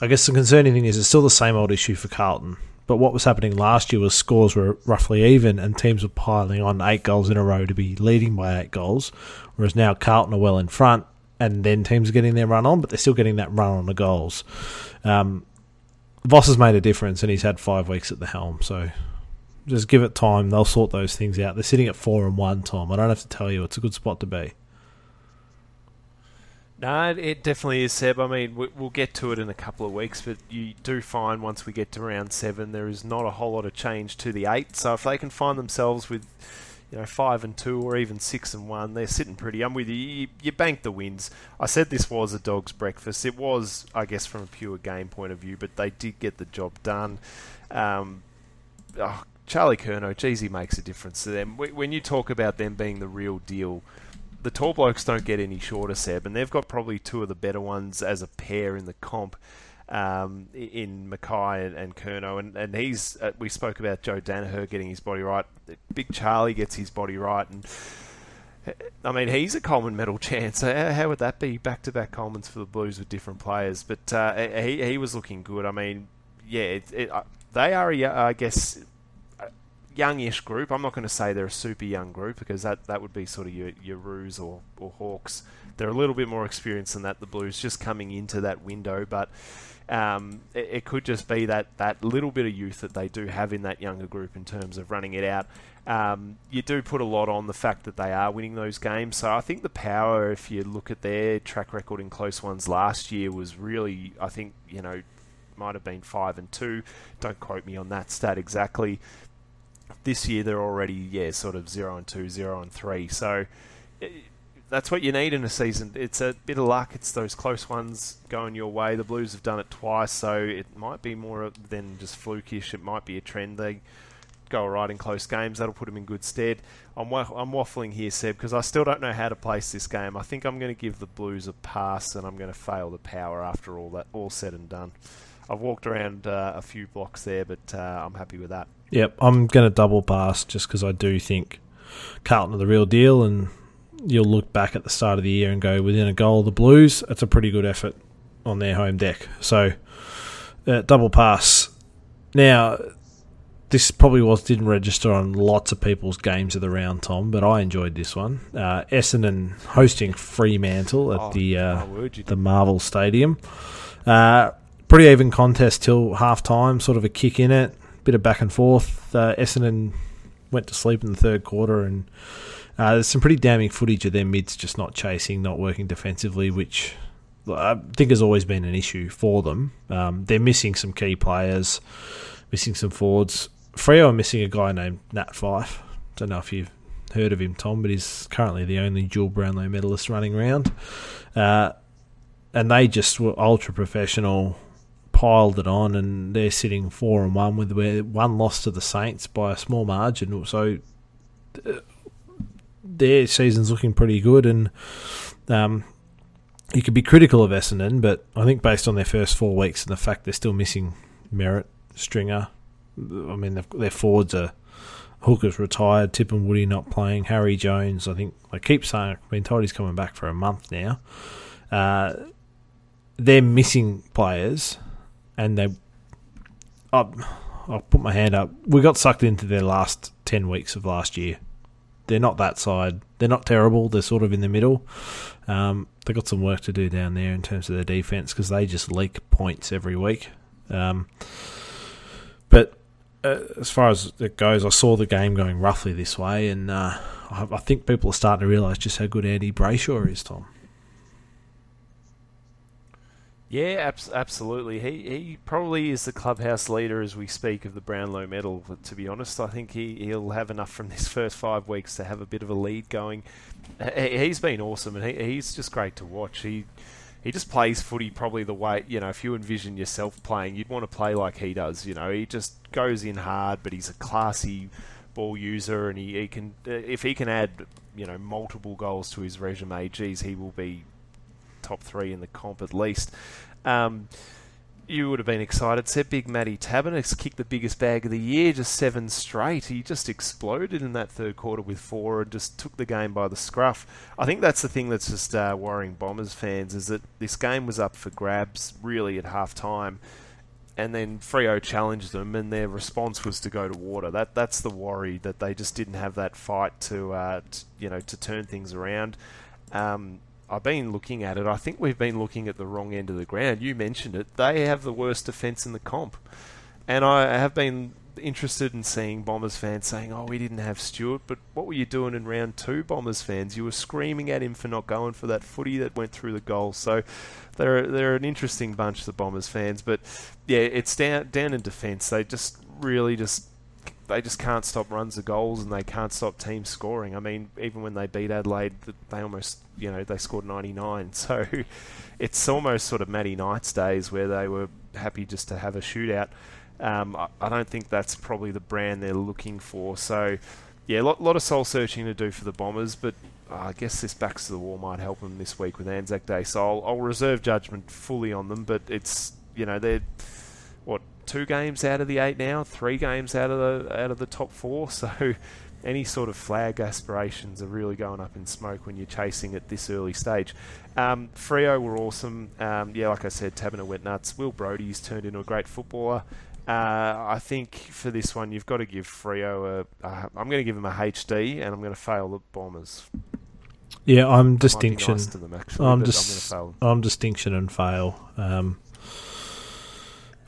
I guess the concerning thing is it's still the same old issue for Carlton. But what was happening last year was scores were roughly even, and teams were piling on eight goals in a row to be leading by eight goals. Whereas now Carlton are well in front, and then teams are getting their run on, but they're still getting that run on the goals. Um, Voss has made a difference, and he's had five weeks at the helm. So just give it time; they'll sort those things out. They're sitting at four and one, Tom. I don't have to tell you; it's a good spot to be. No, it definitely is, Seb. I mean, we'll get to it in a couple of weeks, but you do find once we get to round seven, there is not a whole lot of change to the eight. So if they can find themselves with, you know, five and two or even six and one, they're sitting pretty. I'm with you. You, you bank the wins. I said this was a dog's breakfast. It was, I guess, from a pure game point of view, but they did get the job done. Um, oh, Charlie Curnow, geez, he makes a difference to them. When you talk about them being the real deal the tall blokes don't get any shorter, Seb, and they've got probably two of the better ones as a pair in the comp. Um, in McKay and, and Curnow, and, and he's uh, we spoke about Joe Daniher getting his body right. Big Charlie gets his body right, and I mean he's a Coleman medal chance. How, how would that be? Back to back Colemans for the Blues with different players, but uh, he he was looking good. I mean, yeah, it, it, uh, they are, I guess, youngish group. I'm not going to say they're a super young group because that, that would be sort of your, your Roos or, or Hawks. They're a little bit more experienced than that, the Blues, just coming into that window. But um, it, it, could just be that, that little bit of youth that they do have in that younger group in terms of running it out. Um, you do put a lot on the fact that they are winning those games. So I think the power, if you look at their track record in close ones last year, was really, I think, you know, might have been five and two. Don't quote me on that stat exactly, this year they're already yeah sort of zero and two, zero and three. So it, that's what you need in a season. It's a bit of luck. It's those close ones going your way. The Blues have done it twice, so it might be more than just flukish. It might be a trend. They go right in close games. That'll put them in good stead. I'm, I'm waffling here, Seb, because I still don't know how to place this game. I think I'm going to give the Blues a pass, and I'm going to fail the power after all that all said and done. I've walked around uh, a few blocks there, but uh, I'm happy with that. Yep, I'm going to double pass just because I do think Carlton are the real deal, and you'll look back at the start of the year and go within a goal of the Blues. That's a pretty good effort on their home deck. So uh, double pass. Now, this probably was didn't register on lots of people's games of the round, Tom, but I enjoyed this one. Uh, Essendon hosting Fremantle at oh, the uh, the Marvel Stadium. Uh, pretty even contest till half time, sort of a kick in it, bit of back and forth. Uh, Essendon went to sleep in the third quarter, and uh, there's some pretty damning footage of their mids just not chasing, not working defensively, which I think has always been an issue for them. Um, they're missing some key players, missing some forwards. Freo are missing a guy named Nat Fyfe. Don't know if you've heard of him, Tom, but he's currently the only dual Brownlow medalist running around. Uh, and they just were ultra professional, piled it on, and they're sitting four and one with one loss to the Saints by a small margin. So uh, their season's looking pretty good, and um, you could be critical of Essendon, but I think based on their first four weeks and the fact they're still missing Merrett, Stringer, I mean their forwards are. Hooker's retired, Tip and Woody not playing, Harry Jones, I think I keep saying I've been told he's coming back for a month now. Uh, they're missing players and they. I'll, I'll put my hand up. We got sucked into their last ten weeks of last year. They're not that side. They're not terrible. They're sort of in the middle. Um, they've got some work to do down there in terms of their defense because they just leak points every week. Um, but uh, as far as it goes, I saw the game going roughly this way, and uh, I, I, think people are starting to realise just how good Andy Brayshaw is, Tom. Yeah, abs- absolutely. He he probably is the clubhouse leader as we speak of the Brownlow medal. But to be honest, I think he he'll have enough from this first five weeks to have a bit of a lead going. He, he's been awesome, and he, he's just great to watch. He he just plays footy probably the way you know. If you envision yourself playing, you'd want to play like he does. You know, he just goes in hard, but he's a classy ball user, and he, he can if he can add you know multiple goals to his resume, geez, he will be top three in the comp at least. Um, you would have been excited. Said Big Matty Taberner's kicked the biggest bag of the year, just seven straight. He just exploded in that third quarter with four and just took the game by the scruff. I think that's the thing that's just uh, worrying Bombers fans is that this game was up for grabs really at half time. And then Freo challenged them, and their response was to go to water. That that's the worry that they just didn't have that fight to, uh, to you know to turn things around. Um, I've been looking at it. I think we've been looking at the wrong end of the ground. You mentioned it. They have the worst defence in the comp. And I have been interested in seeing Bombers fans saying, oh, we didn't have Stewart, but what were you doing in round two, Bombers fans? You were screaming at him for not going for that footy that went through the goal. So they're, they're an interesting bunch, the Bombers fans. But yeah, it's down, down in defence. They just really just they just can't stop runs of goals and they can't stop teams scoring. I mean, even when they beat Adelaide, they almost, you know, they scored 99. So it's almost sort of Matty Knights days where they were happy just to have a shootout. Um, I, I, don't think that's probably the brand they're looking for. So, yeah, a lot, lot of soul searching to do for the Bombers, but I guess this backs to the wall might help them this week with Anzac Day. So I'll, I'll reserve judgment fully on them, but it's, you know, they're what two games out of the eight now, three games out of the out of the top four. So any sort of flag aspirations are really going up in smoke when you're chasing at this early stage. Um, Freo were awesome. Um, yeah, like I said, Taberner went nuts. Will Brodie's turned into a great footballer. Uh, I think for this one, you've got to give Freo a. Uh, I'm going to give him a HD, and I'm going to fail the Bombers. Yeah, I'm distinction. Nice them, actually, I'm, dis- I'm, I'm, distinction and fail. Um,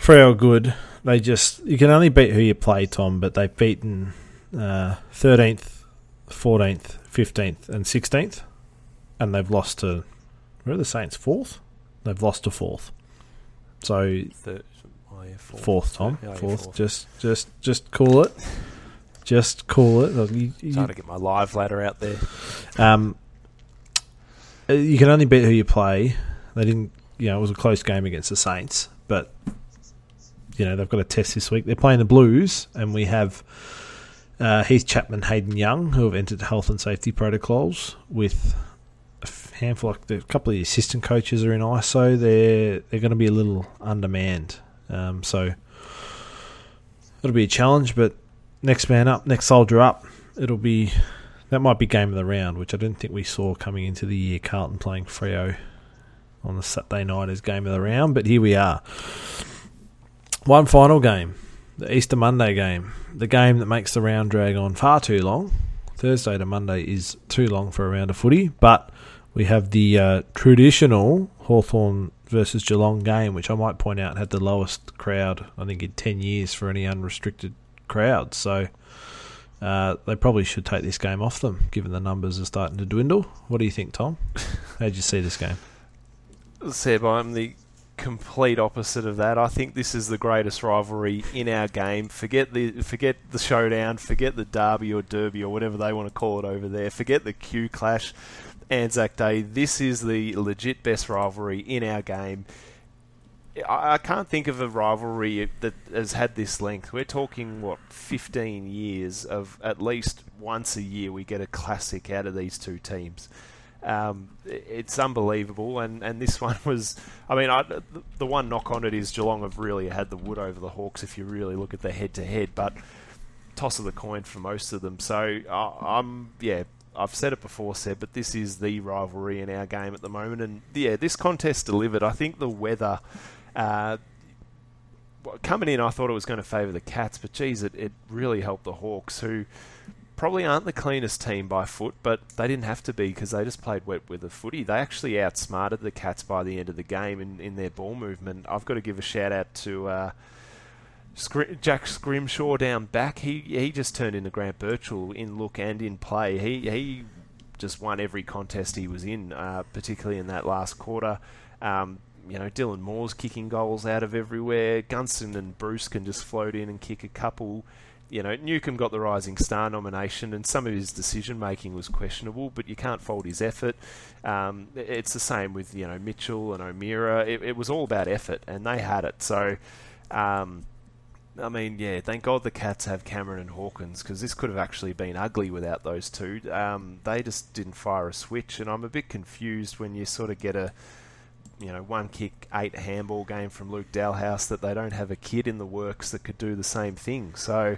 Freo good. They just you can only beat who you play, Tom. But they've beaten uh, thirteenth, fourteenth, fifteenth, and sixteenth, and they've lost to where are the Saints? Fourth. They've lost to fourth. So oh yeah, fourth. fourth. Tom, yeah, fourth. fourth. Just, just, just call it. Just call it. You, you, Trying to get my live ladder out there. Um, uh, you can only beat who you play. They didn't. You know, it was a close game against the Saints, but you know they've got a test this week. They're playing the Blues, and we have uh, Heath Chapman, Hayden Young, who have entered health and safety protocols with a handful. Like a couple of the assistant coaches are in ISO. They're they're going to be a little undermanned, um, so it'll be a challenge. But next man up, next soldier up. It'll be that might be game of the round, which I didn't think we saw coming into the year. Carlton playing Freo on the Saturday night as game of the round, but here we are. One final game, the Easter Monday game, the game that makes the round drag on far too long. Thursday to Monday is too long for a round of footy, but we have the uh, traditional Hawthorn versus Geelong game, which I might point out had the lowest crowd, I think, in 10 years for any unrestricted crowd. So uh, they probably should take this game off them, given the numbers are starting to dwindle. What do you think, Tom? How did you see this game? Seb, I'm the complete opposite of that. I think this is the greatest rivalry in our game. Forget the forget the showdown, forget the derby or derby or whatever they want to call it over there. Forget the Q clash, Anzac Day. This is the legit best rivalry in our game. I, I can't think of a rivalry that has had this length. We're talking what 15 years of at least once a year we get a classic out of these two teams. Um, it's unbelievable, and, and this one was. I mean, I, the one knock on it is Geelong have really had the wood over the Hawks if you really look at the head to head, but toss of the coin for most of them. So uh, I'm yeah. I've said it before, said, but this is the rivalry in our game at the moment, and yeah, this contest delivered. I think the weather. Uh, coming in, I thought it was going to favour the Cats, but geez, it, it really helped the Hawks, who probably aren't the cleanest team by foot, but they didn't have to be because they just played wet with the footy. They actually outsmarted the Cats by the end of the game in, in their ball movement. I've got to give a shout out to uh, Jack Scrimshaw down back. He he just turned into Grant Birchall in look and in play. He he just won every contest he was in, uh, particularly in that last quarter. Um, you know, Dylan Moore's kicking goals out of everywhere. Gunston and Breust can just float in and kick a couple. You know, Newcombe got the Rising Star nomination, and some of his decision making was questionable, but you can't fault his effort. Um, it's the same with you know Mitchell and O'Meara. It, it, was all about effort, and they had it. So, um, I mean, yeah, thank God the Cats have Cameron and Hawkins because this could have actually been ugly without those two. Um, they just didn't fire a switch, and I'm a bit confused when you sort of get a you know, one kick, eight handball game from Luke Dahlhaus that they don't have a kid in the works that could do the same thing. So,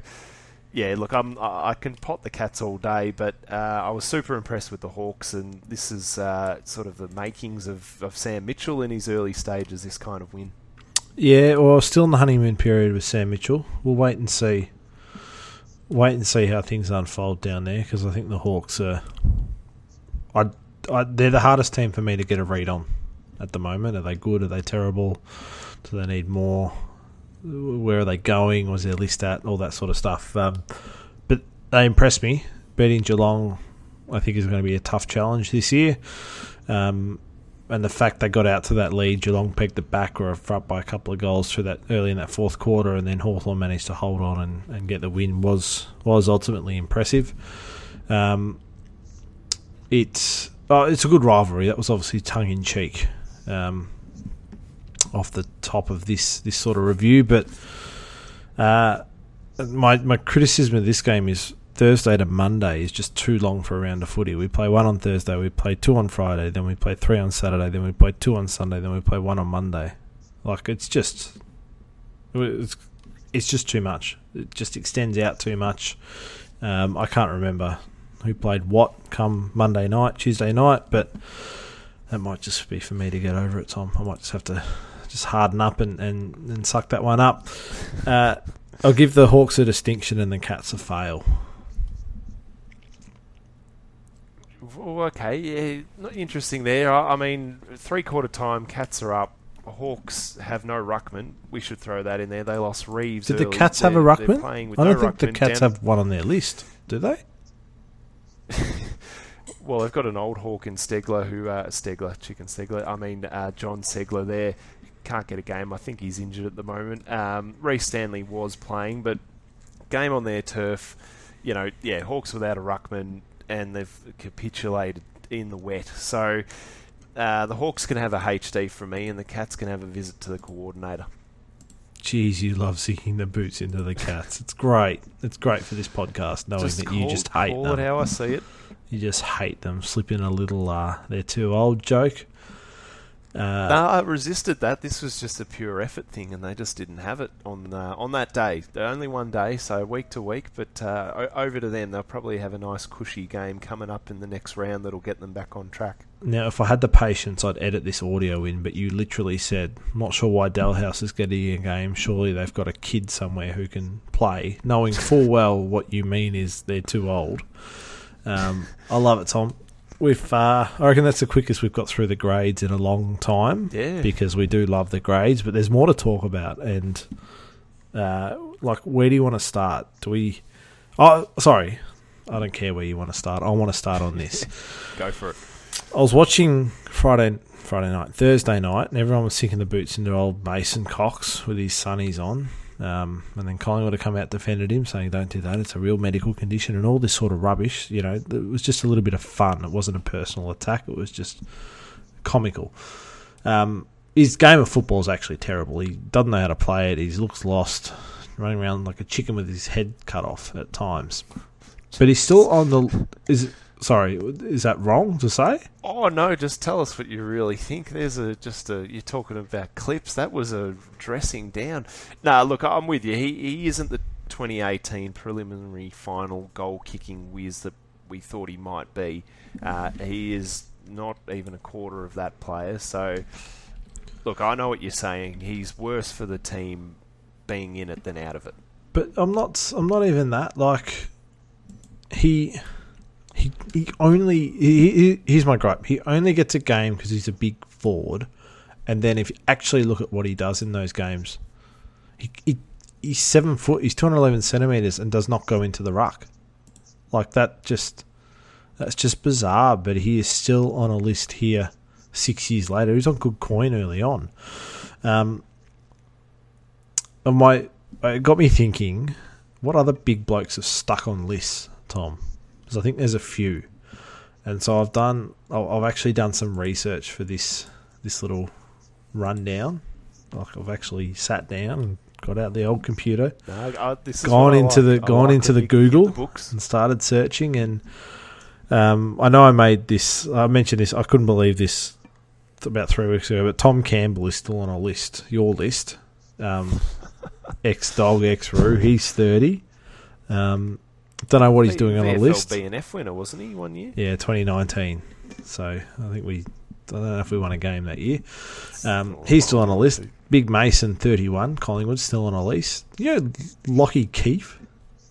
yeah, look, I'm I can pot the Cats all day, but uh, I was super impressed with the Hawks, and this is uh, sort of the makings of, of Sam Mitchell in his early stages. This kind of win. Yeah, well, still in the honeymoon period with Sam Mitchell. We'll wait and see. Wait and see how things unfold down there because I think the Hawks are. I, I, they're the hardest team for me to get a read on at the moment? Are they good? Are they terrible? Do they need more? Where are they going? Was their list at? All that sort of stuff. Um, but they impressed me. Beating Geelong, I think, is going to be a tough challenge this year. Um, and the fact they got out to that lead, Geelong pegged it back or front by a couple of goals through that early in that fourth quarter, and then Hawthorn managed to hold on and, and get the win was was ultimately impressive. Um, it's oh, it's a good rivalry. That was obviously tongue in cheek um, off the top of this this sort of review. But uh, my my criticism of this game is Thursday to Monday is just too long for a round of footy. We play one on Thursday, we play two on Friday, then we play three on Saturday, then we play two on Sunday, then we play one on Monday. Like it's just it's, it's just too much. It just extends out too much. Um, I can't remember who played what come Monday night, Tuesday night, but that might just be for me to get over it, Tom. I might just have to just harden up and, and, and suck that one up. Uh, I'll give the Hawks a distinction and the Cats a fail. okay, yeah, not interesting there. I, I mean, three quarter time, Cats are up. Hawks have no ruckman. We should throw that in there. They lost Reeves. Did early. the Cats they're, have a ruckman? I don't no think the Cats have one on their list. Do they? well, they've got an old hawk in Ceglar, who uh, Ceglar, Chicken Ceglar. I mean, uh, John Ceglar there can't get a game. I think he's injured at the moment. Um, Rhys Stanley was playing, but game on their turf. You know, yeah, Hawks without a ruckman, and they've capitulated in the wet. So uh, the Hawks can have a HD from me, and the Cats can have a visit to the coordinator. Jeez, you love sinking the boots into the cats. It's great. It's great for this podcast, knowing just that call, you just hate call them. it how I see it. You just hate them. Slip in a little, uh, they're too old joke. Uh, no, I resisted that. This was just a pure effort thing, and they just didn't have it on uh, on that day. Only one day, so week to week. But uh, over to them, they'll probably have a nice cushy game coming up in the next round that'll get them back on track. Now, if I had the patience, I'd edit this audio in. But you literally said, "Not sure why Dahlhaus is getting a game. Surely they've got a kid somewhere who can play," knowing full well what you mean is they're too old. Um, I love it, Tom. We've, uh, I reckon that's the quickest we've got through the grades in a long time. Yeah. Because we do love the grades, but there's more to talk about. And, uh, like, where do you want to start? Do we. Oh, sorry. I don't care where you want to start. I want to start on this. Go for it. I was watching Friday Friday night, Thursday night, and everyone was sinking the boots into old Mason Cox with his sunnies on. Um, and then Collingwood have come out defended him, saying, "Don't do that. It's a real medical condition," and all this sort of rubbish. You know, it was just a little bit of fun. It wasn't a personal attack. It was just comical. Um, his game of football is actually terrible. He doesn't know how to play it. He looks lost, running around like a chicken with his head cut off at times. But he's still on the. Is sorry, is that wrong to say? Oh no, just tell us what you really think. There's a just a you're talking about clips. That was a dressing down. Nah, look, I'm with you. He he isn't the 2018 preliminary final goal kicking whiz that we thought he might be. Uh, he is not even a quarter of that player. So, look, I know what you're saying. He's worse for the team being in it than out of it. But I'm not. I'm not even that. Like he he, he only he, he, here's my gripe. He only gets a game because he's a big forward, and then if you actually look at what he does in those games, he, he he's seven foot, he's two hundred eleven centimeters, and does not go into the ruck. Like that, just that's just bizarre. But he is still on a list here six years later. He's on good coin early on. Um, and my it got me thinking, what other big blokes are stuck on lists, Tom? Because I think there's a few, and so I've done. I've actually done some research for this this little rundown. Like I've actually sat down and got out the old computer, No, I, this is gone into like. the gone like into the Google the and started searching. And um, I know I made this. I mentioned this. I couldn't believe this about three weeks ago. But Tom Campbell is still on a list. Your list. Um, ex dog, ex Roo. He's thirty. Um, don't know what he's doing on the list. BNF winner, wasn't he, one year? Yeah, 2019. So I think we. I don't know if we won a game that year. Um, he's still on a list. Big Mason, 31. Collingwood still on a list. You know, Lachie Keeffe,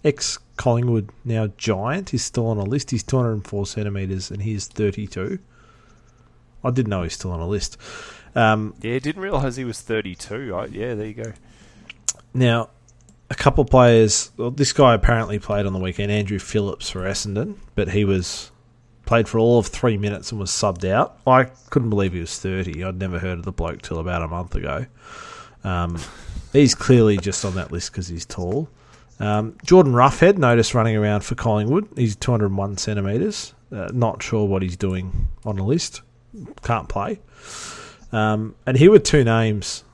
ex Collingwood, now Giant, is still on a list. He's 204 centimetres and he's 32. I didn't know he's still on a list. Um, Yeah, didn't realise he was 32. Right? Yeah, there you go. Now, a couple players. Well, this guy apparently played on the weekend, Andrew Phillips for Essendon, but he was played for all of three minutes and was subbed out. I couldn't believe he was thirty. I'd never heard of the bloke till about a month ago. Um, he's clearly just on that list because he's tall. Um, Jordan Roughead noticed running around for Collingwood. He's 201 centimetres. Uh, not sure what he's doing on the list. Can't play. Um, and here were two names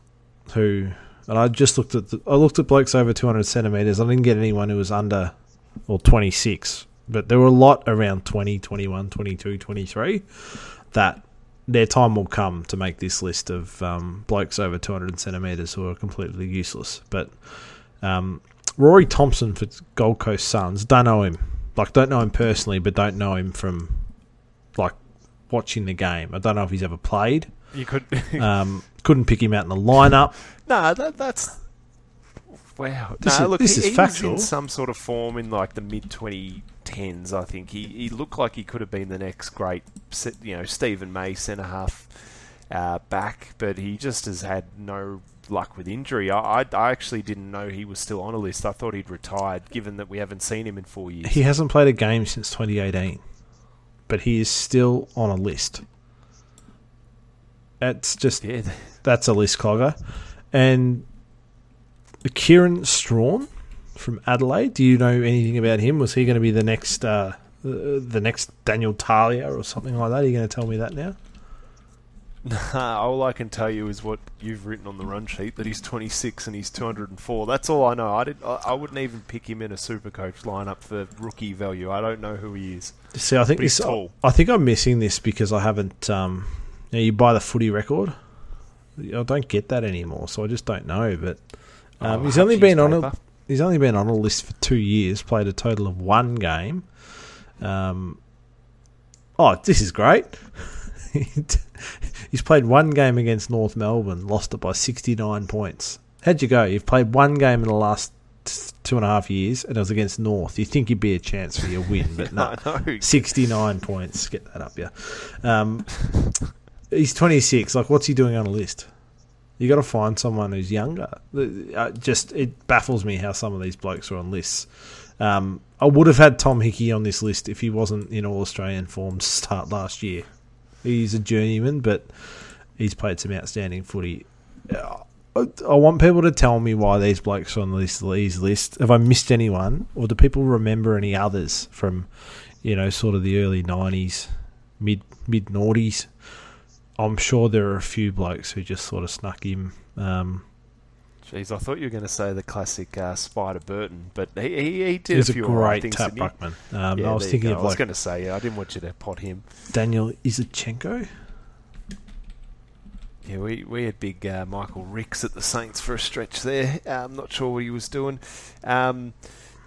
who and I just looked at the, I looked at blokes over 200 centimeters. I didn't get anyone who was under or 26, but there were a lot around 20, 21, 22, 23 that their time will come to make this list of um, blokes over 200 centimeters who are completely useless. But um, Rory Thompson for Gold Coast Suns, don't know him. Like, don't know him personally, but don't know him from like watching the game. I don't know if he's ever played. You could. Um, couldn't pick him out in the lineup. no, that, that's. Wow. This no, is- look, this he, is he was in some sort of form in like the mid 2010s. I think he, he looked like he could have been the next great, se- you know, Steven May centre half uh, back, but he just has had no luck with injury. I, I I actually didn't know he was still on a list. I thought he'd retired, given that we haven't seen him in four years. He hasn't played a game since 2018, but he is still on a list. It's just yeah, that's a list clogger. And Kieran Strachan from Adelaide. Do you know anything about him? Was he going to be the next uh, the next Daniel Talia or something like that? Are you going to tell me that now? Nah, all I can tell you is what you've written on the run sheet that he's 26 and he's 204. That's all I know. I did. I, I wouldn't even pick him in a super coach lineup for rookie value. I don't know who he is. See, I think But this. tall. I think I'm missing this because I haven't. Um, know, you buy the footy record. I don't get that anymore, so I just don't know. But um, Oh, he's only been on a he's only been on a list for two years. Played a total of one game. Um, oh, this is great. he's played one game against North Melbourne, lost it by 69 points. How'd you go? You've played one game in the last two and a half years, and it was against North. You think you'd be a chance for your win, but no. I 69 points. Get that up, yeah. Um, he's 26. Like, what's he doing on a list? You got to find someone who's younger. Uh, Just it baffles me how some of these blokes are on lists. Um, I would have had Tom Hickey on this list if he wasn't in All Australian form to start last year. He's a journeyman, but he's played some outstanding footy. Uh, I want people to tell me why these blokes are on this these list. Have I missed anyone, or do people remember any others from, you know, sort of the early nineties, mid mid noughties? I'm sure there are a few blokes who just sort of snuck him. Um, Jeez, I thought you were going to say the classic uh, Spider Burton, but he he, he did he's a a few alright great things. tap didn't ruckman. Um, Yeah, I was thinking of I was going to say, yeah, I didn't want you to pot him. Daniel Izachenko. Yeah, we, we had big uh, Michael Ricks at the Saints for a stretch there. Uh, I'm not sure what he was doing. Um,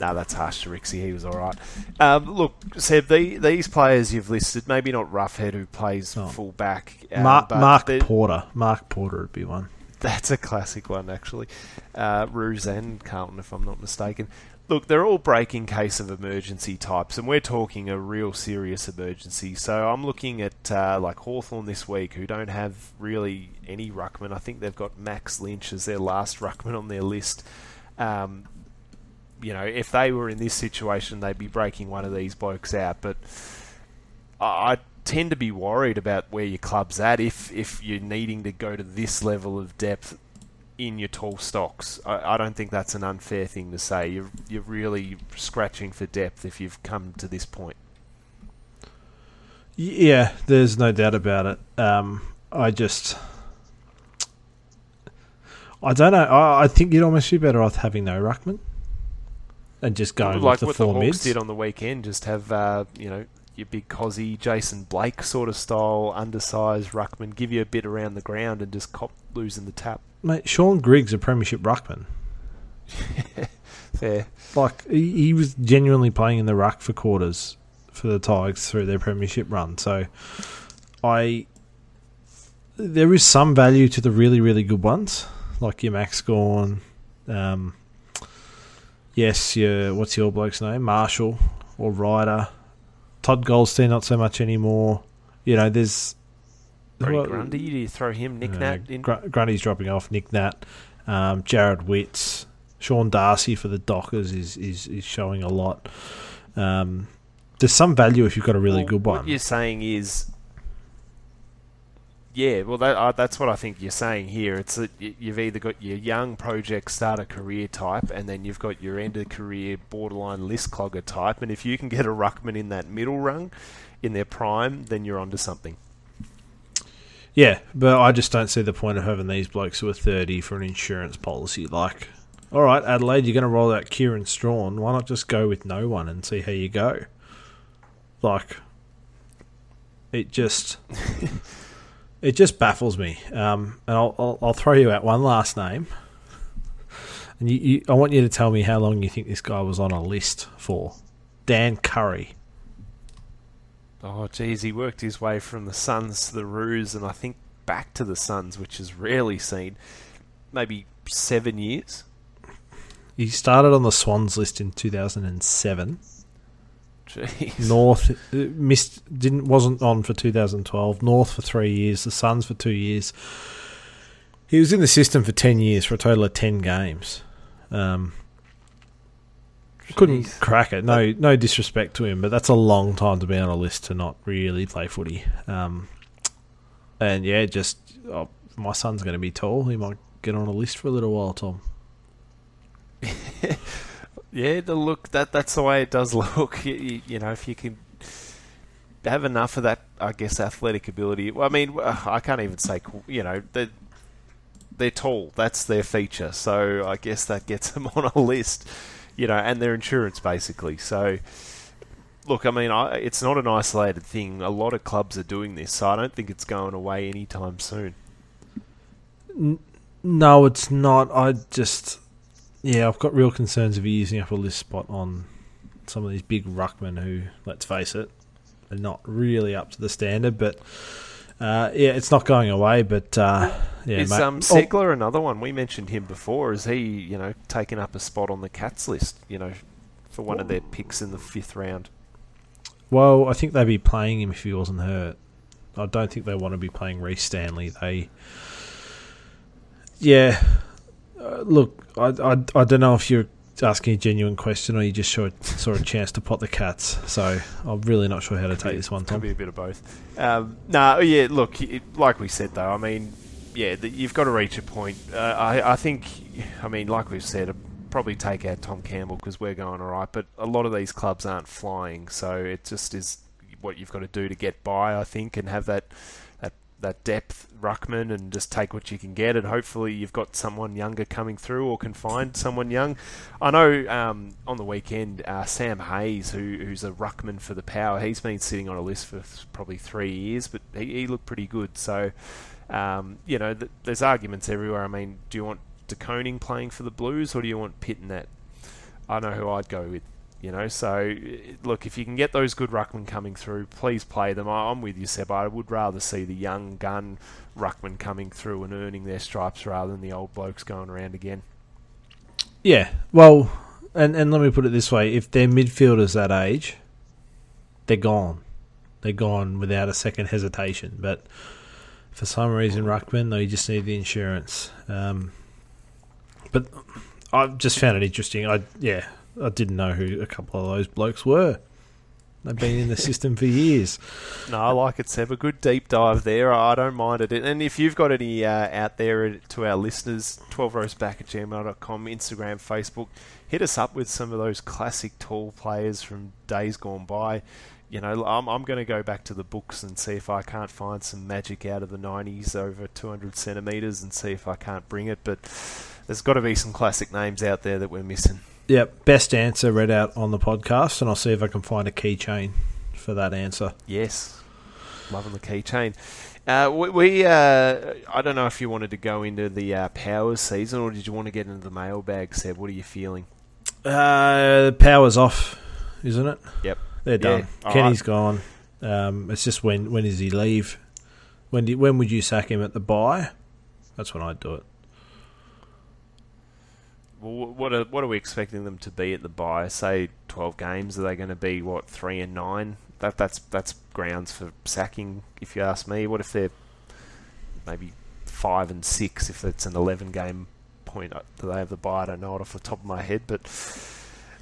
no, that's harsh to Rixie. He was all right. Um, look, Seb, the, these players you've listed, maybe not Roughead who plays Oh. full back. uh, Mark, Mark Porter. Mark Porter would be one. That's a classic one, actually. Uh, Roos and Carlton, if I'm not mistaken. Look, they're all breaking case of emergency types, and we're talking a real serious emergency. So I'm looking at uh, like Hawthorn this week, who don't have really any ruckman. I think they've got Max Lynch as their last ruckman on their list. Um, you know, if they were in this situation, they'd be breaking one of these blokes out. But I tend to be worried about where your club's at if if you're needing to go to this level of depth in your tall stocks. I, I don't think that's an unfair thing to say. You're you're really scratching for depth if you've come to this point. Yeah, there's no doubt about it. Um, I just, I don't know. I, I, think you'd almost be better off having no ruckman and just going like with the what four the Hawks mids. did on the weekend. Just have uh, you know your big Cosy, Jason Blake sort of style, undersized ruckman, give you a bit around the ground and just cop losing the tap. Mate, Shaun Griggs, a premiership ruckman. Fair. Like he, he was genuinely playing in the ruck for quarters for the Tigers through their premiership run. So I there is some value to the really really good ones like your Max Gawn. Um, yes, your what's your bloke's name? Marshall or Ryder. Todd Goldstein not so much anymore. You know, there's Brodie well, Grundy, you throw him, Nick uh, Nat in? Gr- Grundy's dropping off. Nick Nat, um, Jarrod Witts, Sean Darcy for the Dockers is is, is showing a lot. Um, there's some value if you've got a really Well, good one. What you're saying is, yeah, well, that, uh, that's what I think you're saying here. It's that you've either got your young project starter career type, and then you've got your end of career borderline list clogger type. And if you can get a ruckman in that middle rung, in their prime, then you're onto something. Yeah, but I just don't see the point of having these blokes who are 30 for an insurance policy. Like, all right, Adelaide, you're going to roll out Kieran Strachan. Why not just go with no one and see how you go? Like, it just. it just baffles me. Um, and I'll, I'll, I'll throw you out one last name. And you, you, I want you to tell me how long you think this guy was on a list for. Dan Currie. Oh, geez, he worked his way from the Suns to the Roos, and I think back to the Suns, which is rarely seen. Maybe seven years. He started on the Swans list in 2007. Jeez. North uh, missed didn't wasn't on for 2012. North for three years. The Suns for two years. He was in the system for ten years for a total of ten games. Um, couldn't Jeez. crack it. No, no disrespect to him, but that's a long time to be on a list to not really play footy. Um, and yeah, just oh, my son's going to be tall. He might get on a list for a little while, Tom. Yeah, the look that that's the way it does look. You, you, know, if you can have enough of that, I guess, athletic ability. I mean, I can't even say, you know, they're, they're tall. That's their feature. So I guess that gets them on a list, you know, and their insurance basically. So, look, I mean, I, it's not an isolated thing. A lot of clubs are doing this, so I don't think it's going away anytime soon. No, it's not. I just, yeah, I've got real concerns of using up a list spot on some of these big ruckmen who, let's face it, are not really up to the standard. But uh, yeah, it's not going away. But uh, yeah, Is mate. um, Oh, another one? We mentioned him before. Is he, you know, taking up a spot on the Cats list? You know, for one of their picks in the fifth round. well, I think they'd be playing him if he wasn't hurt. I don't think they want to be playing Rhys Stanley. They, yeah, uh, look, I, I, I don't know if you're asking a genuine question or you just saw, saw a chance to pot the cats. So I'm really not sure how to take this one, Could Tom. be a bit of both. Um, no, yeah. Look, it, like we said though, I mean, yeah, the, you've got to reach a point. Uh, I, I think, I mean, like we've said, probably take out Tom Campbell because we're going all right. But a lot of these clubs aren't flying, so it just is what you've got to do to get by. I think, and have that that depth ruckman, and just take what you can get. And hopefully, you've got someone younger coming through, or can find someone young. I know um, on the weekend, uh, Sam Hayes, who, who's a ruckman for the Power, he's been sitting on a list for probably three years, but he, he looked pretty good. So, um, you know, th- there's arguments everywhere. I mean, do you want De Koning playing for the Blues, or do you want Pittonet? I know who I'd go with. You know, so eh, look, if you can get those good ruckmen coming through, please play them. I'm with you, Seb. I would rather see the young gun ruckmen coming through and earning their stripes rather than the old blokes going around again. Yeah, well, and and let me put it this way: if they're midfielders that age, they're gone. They're gone without a second hesitation. But for some reason, Ruckman, they just need the insurance. Um, but I just found it interesting. I yeah, I didn't know who a couple of those blokes were. They've been in the system for years. No, I like it, Seb. A good deep dive there. I don't mind it. And if you've got any uh, out there to our listeners, 12rowsback at gmail.com, Instagram, Facebook, hit us up with some of those classic tall players from days gone by. You know, I'm, I'm going to go back to the books and see if I can't find some magic out of the 90s over 200 centimetres and see if I can't bring it. But there's got to be some classic names out there that we're missing. Yep, best answer read out on the podcast, and I'll see if I can find a keychain for that answer. Yes, loving the keychain. Uh, we, we uh, I don't know if you wanted to go into the uh, powers season or did you want to get into the mailbag, Seb? What are you feeling? Uh, power's off, isn't it? Yep, they're done. Yeah. Kenny's right. gone. Um, it's just when when does he leave? When do, when would you sack him at the bye? That's when I'd do it what are what are we expecting them to be at the bye? Say twelve games. Are they going to be what three and nine? That that's that's grounds for sacking, if you ask me. What if they're maybe five and six? If it's an eleven game point, uh, do they have the bye? I don't know it off the top of my head, but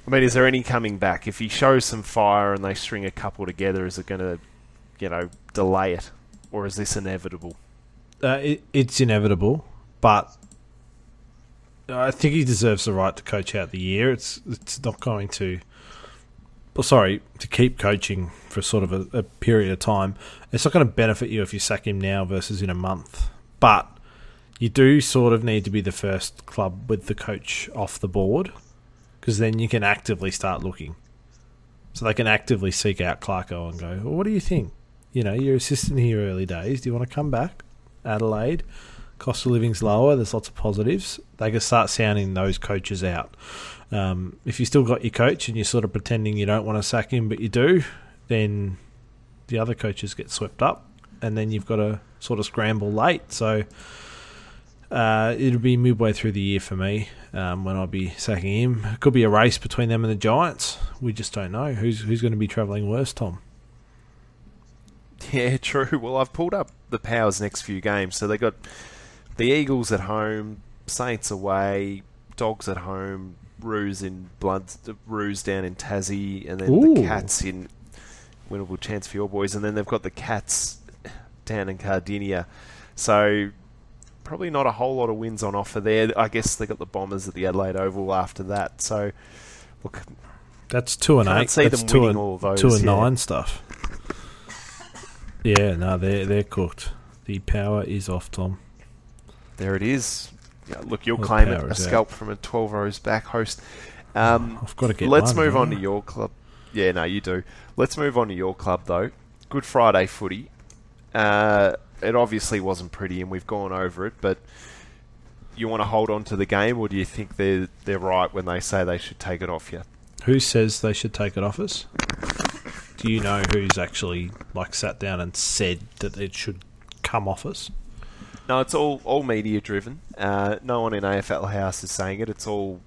I mean, is there any coming back? If he shows some fire and they string a couple together, is it going to, you know, delay it, or is this inevitable? Uh, it, it's inevitable, but I think he deserves the right to coach out the year. It's it's not going to. Well, sorry, to keep coaching for sort of a, a period of time. It's not going to benefit you if you sack him now versus in a month. But you do sort of need to be the first club with the coach off the board because then you can actively start looking. So they can actively seek out Clarko and go, well, what do you think? You know, you're assistant here early days. Do you want to come back? Adelaide cost of living's lower. There's lots of positives. They can start sounding those coaches out. Um, if you still got your coach and you're sort of pretending you don't want to sack him, but you do, then the other coaches get swept up, and then you've got to sort of scramble late. So uh, it'll be midway through the year for me um, when I'll be sacking him. It could be a race between them and the Giants. We just don't know who's who's going to be travelling worse, Tom. Yeah, true. Well, I've pulled up the Powers' next few games, so they got the Eagles at home, Saints away, Dogs at home, Roos in Blood, Roos down in Tassie, and then Ooh. the Cats in winnable chance for your boys, and then they've got the Cats down in Kardinia. So probably not a whole lot of wins on offer there. I guess they got the Bombers at the Adelaide Oval after that. So look, that's two and eight. See that's them two winning and, all those. Two and yeah. nine stuff. Yeah, no, they're they're cooked. The power is off, Tom. There it is. Yeah, look, you'll claim it a scalp out. from a 12 rows back host. Um, I've got to get Let's one, move on to your club. Yeah, no, you do. Let's move on to your club, though. Good Friday footy. Uh, it obviously wasn't pretty, and we've gone over it, but you want to hold on to the game, or do you think they're, they're right when they say they should take it off you? Who says they should take it off us? Do you know who's actually like sat down and said that it should come off us? No, it's all all media driven. Uh, no one in AFL House is saying it. It's all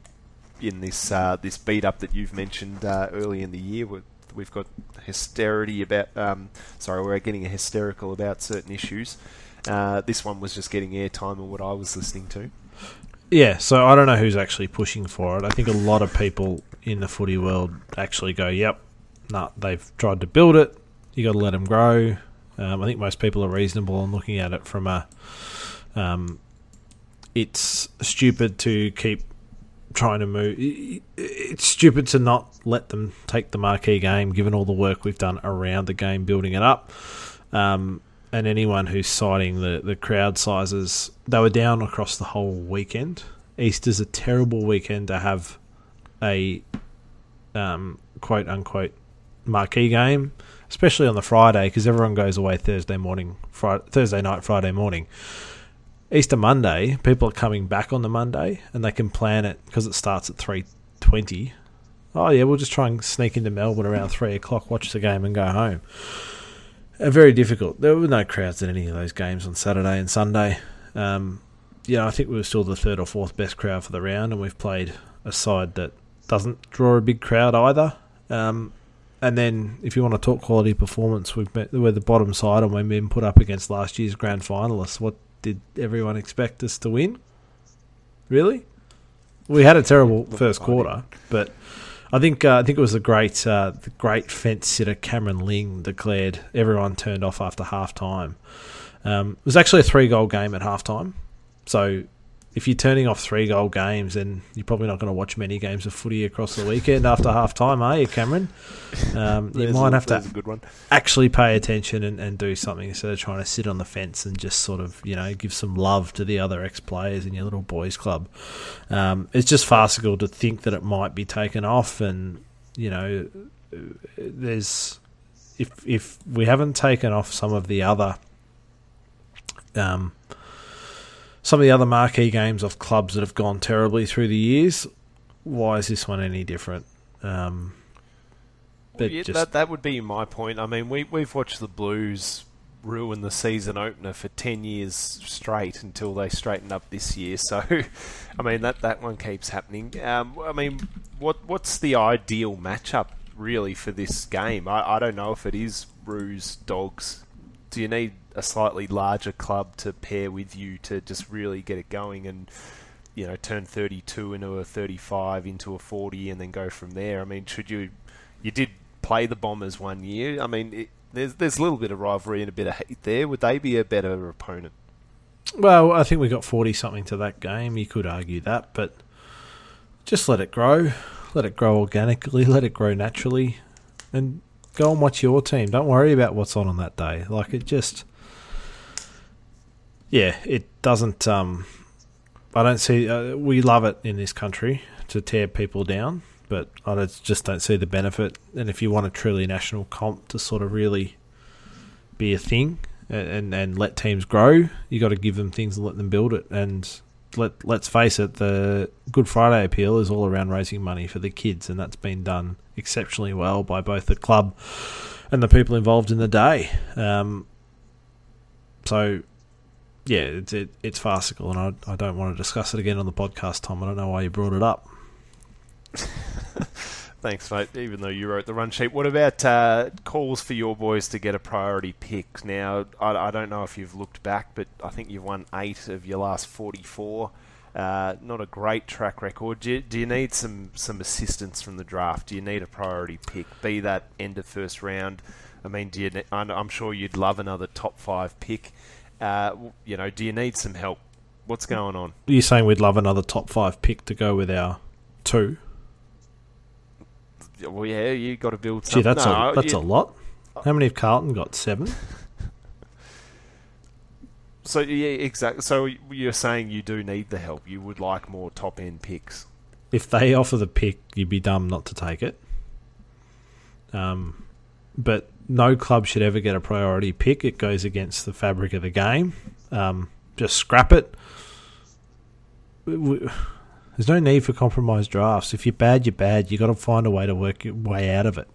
in this uh, this beat up that you've mentioned uh, early in the year. We've got hysterity about. Um, sorry, we're getting hysterical about certain issues. Uh, this one was just getting airtime on what I was listening to. Yeah, so I don't know who's actually pushing for it. I think a lot of people in the footy world actually go, "Yep, nah, they've tried to build it. You got to let them grow." Um, I think most people are reasonable in looking at it from a. Um, it's stupid to keep trying to move. It's stupid to not let them take the marquee game, given all the work we've done around the game, building it up. Um, and anyone who's citing the, the crowd sizes, they were down across the whole weekend. Easter's a terrible weekend to have a um, quote unquote marquee game especially on the Friday because everyone goes away Thursday morning, Friday, Thursday night, Friday morning. Easter Monday, people are coming back on the Monday and they can plan it because it starts at three twenty. Oh yeah, we'll just try and sneak into Melbourne around three o'clock, watch the game, and go home. Uh, very difficult. There were no crowds at any of those games on Saturday and Sunday. Um, yeah, I think we were still the third or fourth best crowd for the round, and we've played a side that doesn't draw a big crowd either. Um, and then, if you want to talk quality performance, we've been, we're the bottom side, and we've been put up against last year's grand finalists. What did everyone expect us to win? Really? We had a terrible first quarter, but I think uh, I think it was the great uh, the great fence sitter Cameron Ling declared everyone turned off after half time. Um, it was actually a three goal game at half time, so if you're turning off three goal games, then you're probably not going to watch many games of footy across the weekend after half time, are you, Cameron? Um, you might a, have to a good one. actually pay attention and, and do something instead of trying to sit on the fence and just sort of, you know, give some love to the other ex players in your little boys' club. Um, it's just farcical to think that it might be taken off, and, you know, there's. If, if we haven't taken off some of the other um, some of the other marquee games of clubs that have gone terribly through the years. Why is this one any different? Um, well, yeah, just... that that would be my point. I mean, we we've watched the Blues ruin the season opener for ten years straight until they straighten up this year. So, I mean that that one keeps happening. Um, I mean, what what's the ideal matchup really for this game? I, I don't know if it is Roos Dogs. Do you need a slightly larger club to pair with you to just really get it going and you know turn 32 into a 35 into a 40 and then go from there. I mean, should you you did play the Bombers one year? I mean, it, there's there's a little bit of rivalry and a bit of hate there. Would they be a better opponent? Well, I think we got 40 something to that game. You could argue that, but just let it grow. Let it grow organically, let it grow naturally and go and watch your team. Don't worry about what's on on that day. Like it just yeah, it doesn't. Um, I don't see. Uh, we love it in this country to tear people down, but I just don't see the benefit. And if you want a truly national comp to sort of really be a thing and and, and let teams grow, you got to give them things and let them build it. And let let's face it, the Good Friday appeal is all around raising money for the kids, and that's been done exceptionally well by both the club and the people involved in the day. Um, so yeah, it's it, it's farcical, and I, I don't want to discuss it again on the podcast, Tom. I don't know why you brought it up. Thanks, mate. Even though you wrote the run sheet, what about uh, calls for your boys to get a priority pick? Now, I, I, don't know if you've looked back, but I think you've won eight of your last forty-four. Uh, not a great track record. Do you, do you need some some assistance from the draft? Do you need a priority pick? Be that end of first round. I mean, do you? I'm sure you'd love another top five pick. Uh, you know, do you need some help? What's going on? You're you saying we'd love another top five pick to go with our two? Well, yeah, you got to build. Gee, that's no, a that's you, a lot. How many have Carlton got? Seven. so yeah, exactly. So you're saying you do need the help. You would like more top end picks. If they offer the pick, you'd be dumb not to take it. Um, but no club should ever get a priority pick. It goes against the fabric of the game. Um, just scrap it. There's no need for compromised drafts. If you're bad, you're bad. You've got to find a way to work your way out of it.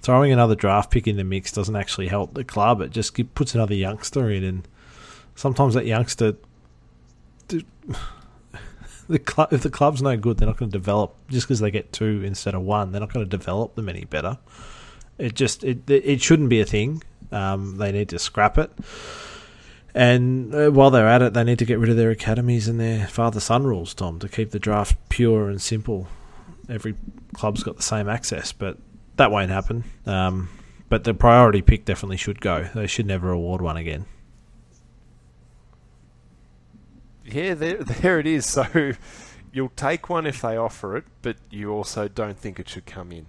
Throwing another draft pick in the mix doesn't actually help the club. It just puts another youngster in, and sometimes that youngster, the club, if the club's no good, they're not going to develop just because they get two instead of one. They're not going to develop them any better. It just it it shouldn't be a thing. Um, they need to scrap it. And uh, while they're at it, they need to get rid of their academies and their father son rules, Tom, to keep the draft pure and simple. Every club's got the same access, but that won't happen. Um, but the priority pick definitely should go. They should never award one again. Yeah, there, there it is. So you'll take one if they offer it, but you also don't think it should come in.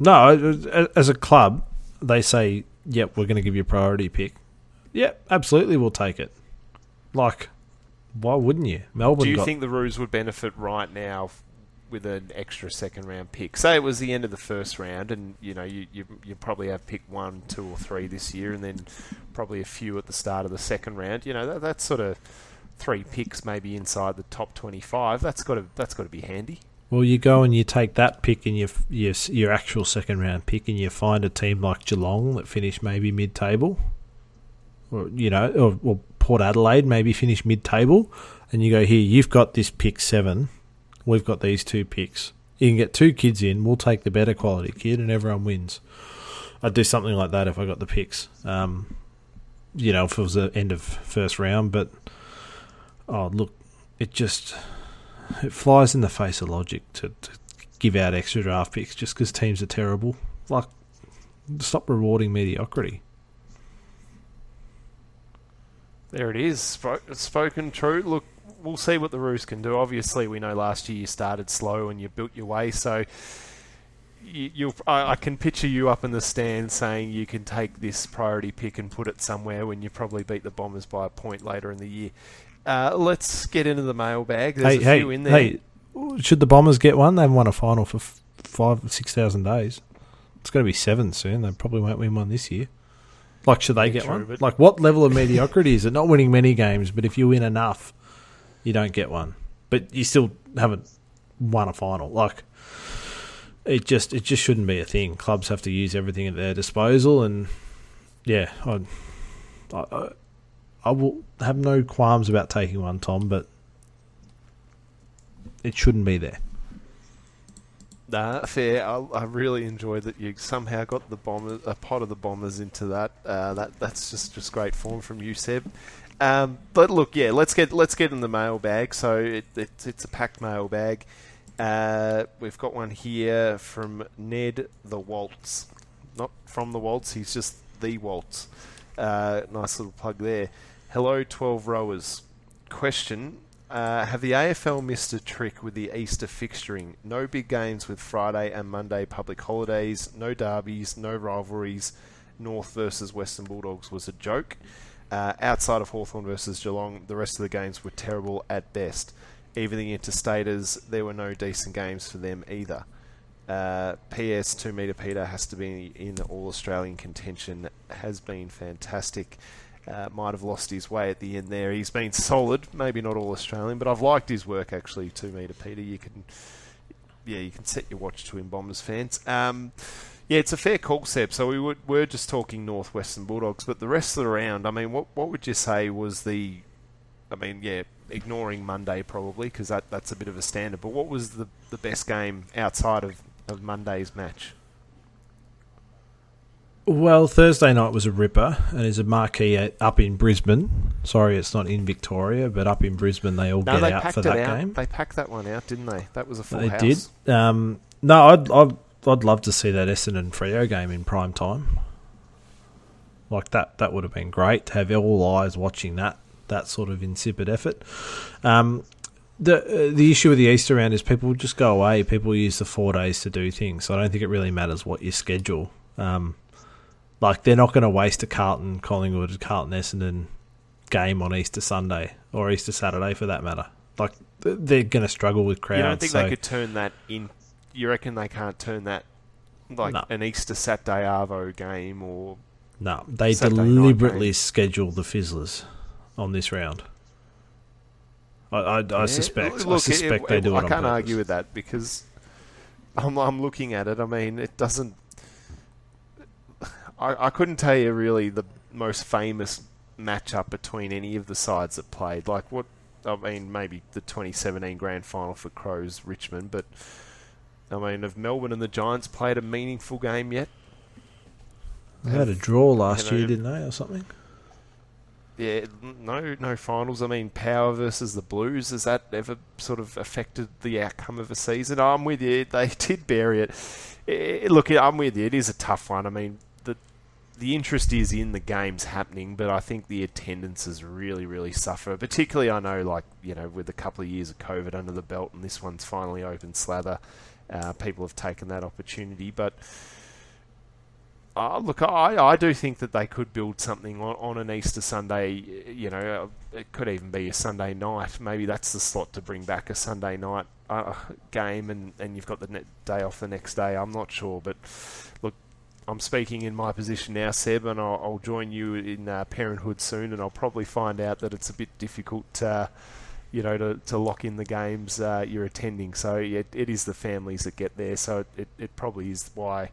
No, as a club, they say, "Yep, we're going to give you a priority pick." Yep, absolutely, we'll take it. Like, why wouldn't you? Melbourne. Do you got... think the Roos would benefit right now with an extra second round pick? Say it was the end of the first round, and you know you you, you probably have picked one, two, or three this year, and then probably a few at the start of the second round. You know that, that's sort of three picks maybe inside the top twenty-five. That's got to that's got to be handy. Well, you go and you take that pick and your, your your actual second round pick, and you find a team like Geelong that finish maybe mid table, or you know, or, or Port Adelaide maybe finish mid table, and you go here. You've got this pick seven, we've got these two picks. You can get two kids in. We'll take the better quality kid, and everyone wins. I'd do something like that if I got the picks. Um, you know, if it was the end of first round, but oh look, it just it flies in the face of logic to, to give out extra draft picks just because teams are terrible. Like, stop rewarding mediocrity. There it is. Sp- spoken true. Look, we'll see what the Roos can do. Obviously, we know last year you started slow and you built your way, so you, I, I, can picture you up in the stand saying you can take this priority pick and put it somewhere when you probably beat the Bombers by a point later in the year. Uh, let's get into the mailbag. There's hey, a hey, few in there. Hey, should the Bombers get one? They haven't won a final for f- five, six thousand days. It's going to be seven soon. They probably won't win one this year. Like, should they yeah, get true, one? Like, what level of mediocrity is it? Not winning many games, but if you win enough, you don't get one. But you still haven't won a final. Like, it just it just shouldn't be a thing. Clubs have to use everything at their disposal, and yeah, I, I, I will have no qualms about taking one, Tom, but it shouldn't be there. Nah, fair. I, I, really enjoyed that you somehow got the bombers, a pot of the bombers into that. Uh, that that's just just great form from you, Seb. Um, but look, yeah, let's get let's get in the mailbag. So it, it, it's a packed mailbag. Uh, we've got one here from Ned the Waltz, not from the Waltz. He's just the Waltz. Uh, nice little plug there. Hello, twelve rowers. Question: uh, have the AFL missed a trick with the Easter fixturing? No big games with Friday and Monday public holidays, no derbies, no rivalries. North versus Western Bulldogs was a joke. Uh, outside of Hawthorn versus Geelong, the rest of the games were terrible at best. Even the interstaters, there were no decent games for them either. Uh, PS 2 meter Peter has to be in All Australian contention, has been fantastic. Uh, might have lost his way at the end there. He's been solid, maybe not all Australian, but I've liked his work actually. Two meter Peter, you can, yeah, you can set your watch to him, Bombers fans. Um, yeah, it's a fair call, Seb. So we were, we're just talking Northwestern Bulldogs, but the rest of the round, I mean, what what would you say was the, I mean, yeah, ignoring Monday probably because that that's a bit of a standard. But what was the the best game outside of, of Monday's match? Well, Thursday night was a ripper, and is a marquee up in Brisbane. Sorry, it's not in Victoria, but up in Brisbane, they all no, get they out for that out. game. They packed that one out, didn't they? That was a full they house. did. Um, no, I'd, I'd, I'd love to see that Essendon Freo game in prime time. Like that, that would have been great to have all eyes watching that. That sort of insipid effort. Um, the uh, the issue with the Easter round is people just go away. People use the four days to do things. So I don't think it really matters what you schedule. Um, like they're not going to waste a Carlton Collingwood Carlton Essendon game on Easter Sunday or Easter Saturday for that matter. Like they're going to struggle with crowds. You don't think so. they could turn that in? You reckon they can't turn that like no. an Easter Saturday Arvo game or? No, they Saturday deliberately schedule the Fizzlers on this round. I, I, I suspect. Look, I suspect it, they do it. I can't argue with that because I'm, I'm looking at it. I mean, it doesn't I, I couldn't tell you really the most famous matchup between any of the sides that played. Like what I mean, maybe the 2017 Grand Final for Crows Richmond, but I mean, have Melbourne and the Giants played a meaningful game yet? They had a draw last you know, year, didn't they, or something? Yeah, no, no finals. I mean, Power versus the Blues. Has that ever sort of affected the outcome of a season? I'm with you. They did bury it. it look, I'm with you. It is a tough one. I mean, the interest is in the games happening, but I think the attendances really, really suffer. Particularly, I know, like you know, with a couple of years of COVID under the belt, and this one's finally open slather, uh, people have taken that opportunity. But uh, look, I, I do think that they could build something on, on an Easter Sunday. You know, it could even be a Sunday night. Maybe that's the slot to bring back a Sunday night uh, game, and, and you've got the day off the next day. I'm not sure, but I'm speaking in my position now, Seb, and I'll, I'll join you in uh, parenthood soon, and I'll probably find out that it's a bit difficult, uh, you know, to, to lock in the games uh, you're attending. So it, it is the families that get there. So it, it probably is why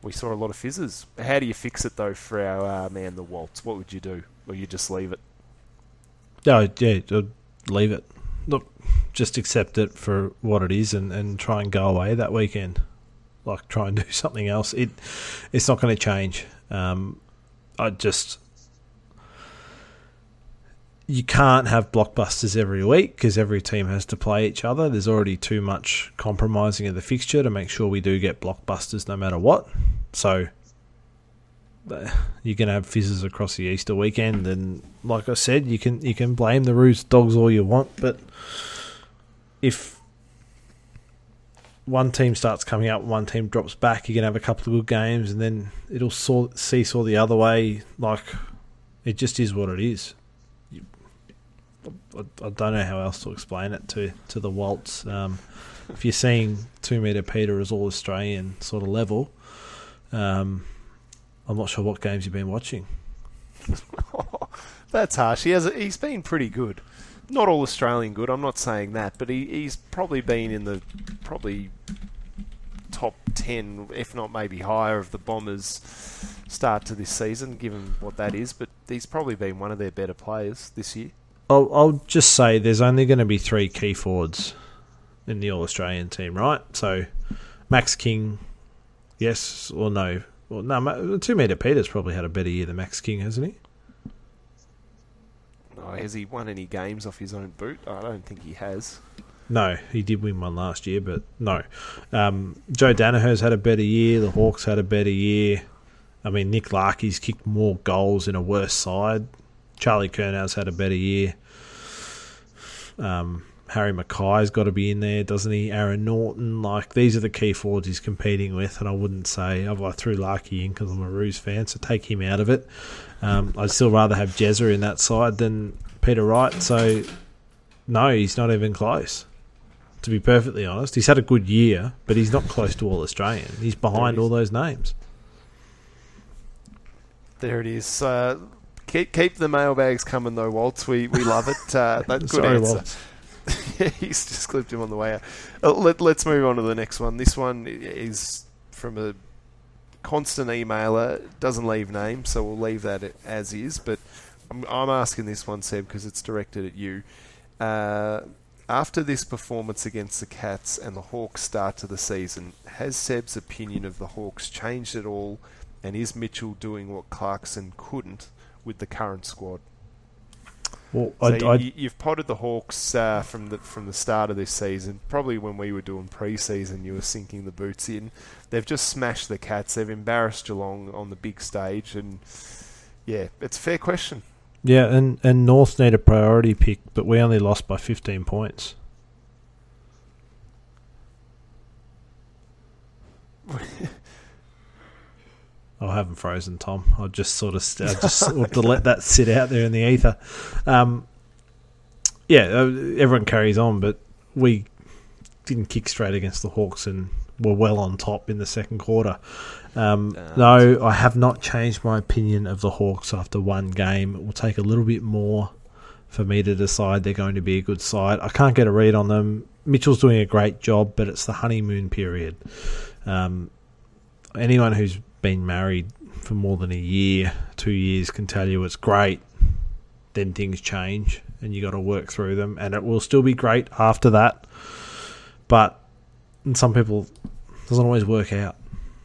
we saw a lot of fizzes. How do you fix it though for our uh, man, the Waltz? What would you do, or you just leave it? No, yeah, leave it. Look, just accept it for what it is, and, and try and go away that weekend like try and do something else. It it's not going to change. Um, I just you can't have blockbusters every week because every team has to play each other. There's already too much compromising of the fixture to make sure we do get blockbusters no matter what. So you're going to have fizzes across the Easter weekend, and like I said, you can you can blame the Roos dogs all you want, but if one team starts coming up, one team drops back, you're going to have a couple of good games, and then it'll saw, seesaw the other way. Like it just is what it is. I, I don't know how else to explain it to to the Waltz. Um, if you're seeing two meter Peter as all Australian sort of level, um, I'm not sure what games you've been watching. That's harsh. He has. He's been pretty good. Not all Australian good. I'm not saying that, but he, he's probably been in the probably top ten, if not maybe higher, of the Bombers' start to this season, given what that is. But he's probably been one of their better players this year. I'll, I'll just say there's only going to be three key forwards in the All Australian team, right? So Max King, yes or no? Well, no, two meter Peter's probably had a better year than Max King, hasn't he? Oh, has he won any games off his own boot? I don't think he has. No, he did win one last year, but no. Um, Joe Daniher's had a better year. The Hawks had a better year. I mean, Nick Larkey's kicked more goals in a worse side. Charlie Curnow's had a better year. Um, Harry McKay's got to be in there, doesn't he? Aaron Naughton, like these are the key forwards he's competing with, and I wouldn't say oh, I threw Larkey in because I'm a Roos fan, so take him out of it. Um, I'd still rather have Jezza in that side than Peter Wright. So no, he's not even close. To be perfectly honest, he's had a good year, but he's not close to all Australian. He's behind all those names. There it is. Uh, keep keep the mailbags coming though, Waltz. We we love it. Uh, that good Sorry, answer. Waltz. He's just clipped him on the way out. Uh, let, let's move on to the next one. This one is from a constant emailer. Doesn't leave name, so we'll leave that as is. But I'm, I'm asking this one, Seb, because it's directed at you. Uh, after this performance against the Cats and the Hawks start to the season, has Seb's opinion of the Hawks changed at all? And is Mitchell doing what Clarkson couldn't with the current squad? Well, So I, I, you, you've potted the Hawks uh, from the from the start of this season. Probably when we were doing pre-season, you were sinking the boots in. They've just smashed the Cats. They've embarrassed Geelong on the big stage, and yeah, it's a fair question. yeah, and, and North need a priority pick, but we only lost by 15 points. I haven't frozen, Tom. I just sort of st- I just sort of let that sit out there in the ether. Um, yeah, uh, everyone carries on, but we didn't kick straight against the Hawks and were well on top in the second quarter. Um, Uh, no, I have not changed my opinion of the Hawks after one game. It will take a little bit more for me to decide they're going to be a good side. I can't get a read on them. Mitchell's doing a great job, but it's the honeymoon period. Um, anyone who's been married for more than a year, two years, can tell you it's great. Then things change, and you got to work through them, and it will still be great after that. But some people doesn't always work out.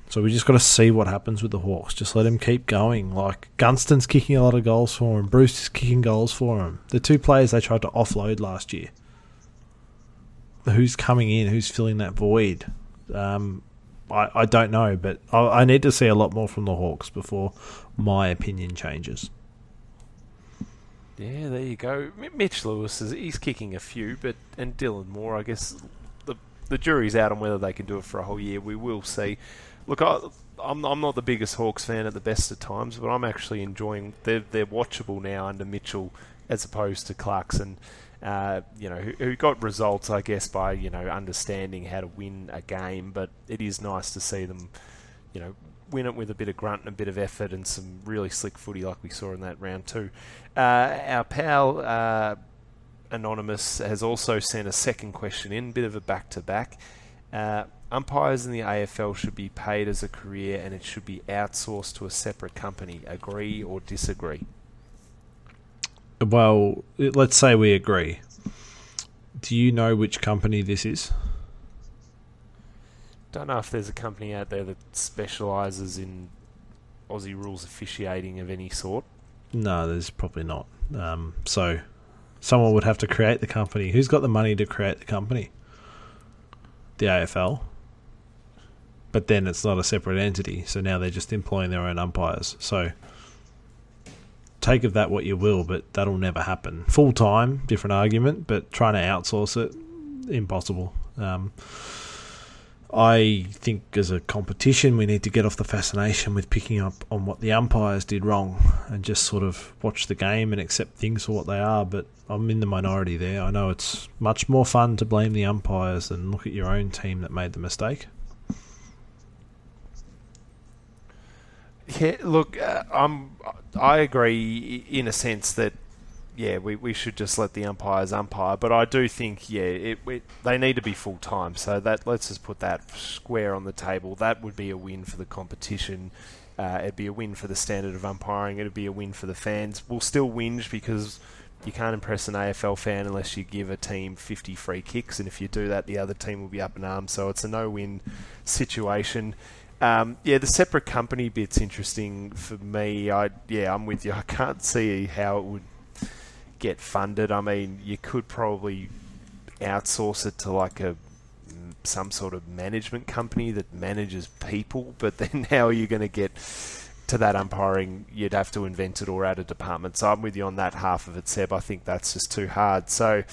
So we just got to see what happens with the Hawks. Just let him keep going. Like Gunston's kicking a lot of goals for him. Breust is kicking goals for him. The two players they tried to offload last year. Who's coming in? Who's filling that void? Um, I, I don't know, but I, I need to see a lot more from the Hawks before my opinion changes. Yeah, there you go. Mitch Lewis is he's kicking a few, but and Dylan Moore, I guess the the jury's out on whether they can do it for a whole year. We will see. Look, I, I'm I'm not the biggest Hawks fan at the best of times, but I'm actually enjoying. They're they're watchable now under Mitchell as opposed to Clarkson. Uh, you know, who, who got results, I guess, by you know understanding how to win a game. But it is nice to see them, you know, win it with a bit of grunt and a bit of effort and some really slick footy like we saw in that round two. Uh, our pal uh, Anonymous has also sent a second question in, a bit of a back to back. Umpires in the AFL should be paid as a career and it should be outsourced to a separate company. Agree or disagree? Well, let's say we agree. Do you know which company this is? Don't know if there's a company out there that specialises in Aussie rules officiating of any sort. No, there's probably not. Um, so Someone would have to create the company. Who's got the money to create the company? The AFL. But then it's not a separate entity, so now they're just employing their own umpires. So take of that what you will, but that'll never happen. Full time, different argument, but trying to outsource it, impossible. Um, I think as a competition, we need to get off the fascination with picking up on what the umpires did wrong and just sort of watch the game and accept things for what they are. But I'm in the minority there. I know it's much more fun to blame the umpires than look at your own team that made the mistake. Yeah, look, uh, I'm. I agree in a sense that yeah, we, we should just let the umpires umpire. But I do think, yeah, it, it, they need to be full time. So that let's just put that square on the table. That would be a win for the competition. Uh, it'd be a win for the standard of umpiring. It'd be a win for the fans. We'll still whinge because you can't impress an AFL fan unless you give a team 50 free kicks, and if you do that, the other team will be up in arms. So it's a no-win situation. Um, yeah, the separate company bit's interesting for me. I yeah, I'm with you. I can't see how it would get funded. I mean, you could probably outsource it to like a some sort of management company that manages people, but then how are you going to get to that umpiring? You'd have to invent it or add a department. So I'm with you on that half of it, Seb. I think that's just too hard. So,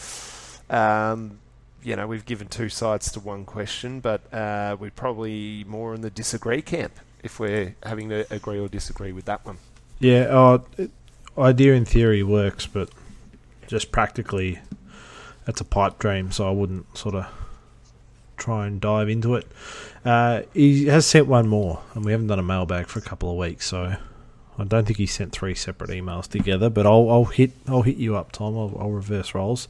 um, you know, we've given two sides to one question, but uh, we're probably more in the disagree camp if we're having to agree or disagree with that one. Yeah, uh, idea in theory works, but just practically, it's a pipe dream, so I wouldn't sort of try and dive into it. Uh, he has sent one more, and we haven't done a mailbag for a couple of weeks, so I don't think he sent three separate emails together. But I'll, I'll hit I'll hit you up, Tom. I'll, I'll reverse roles.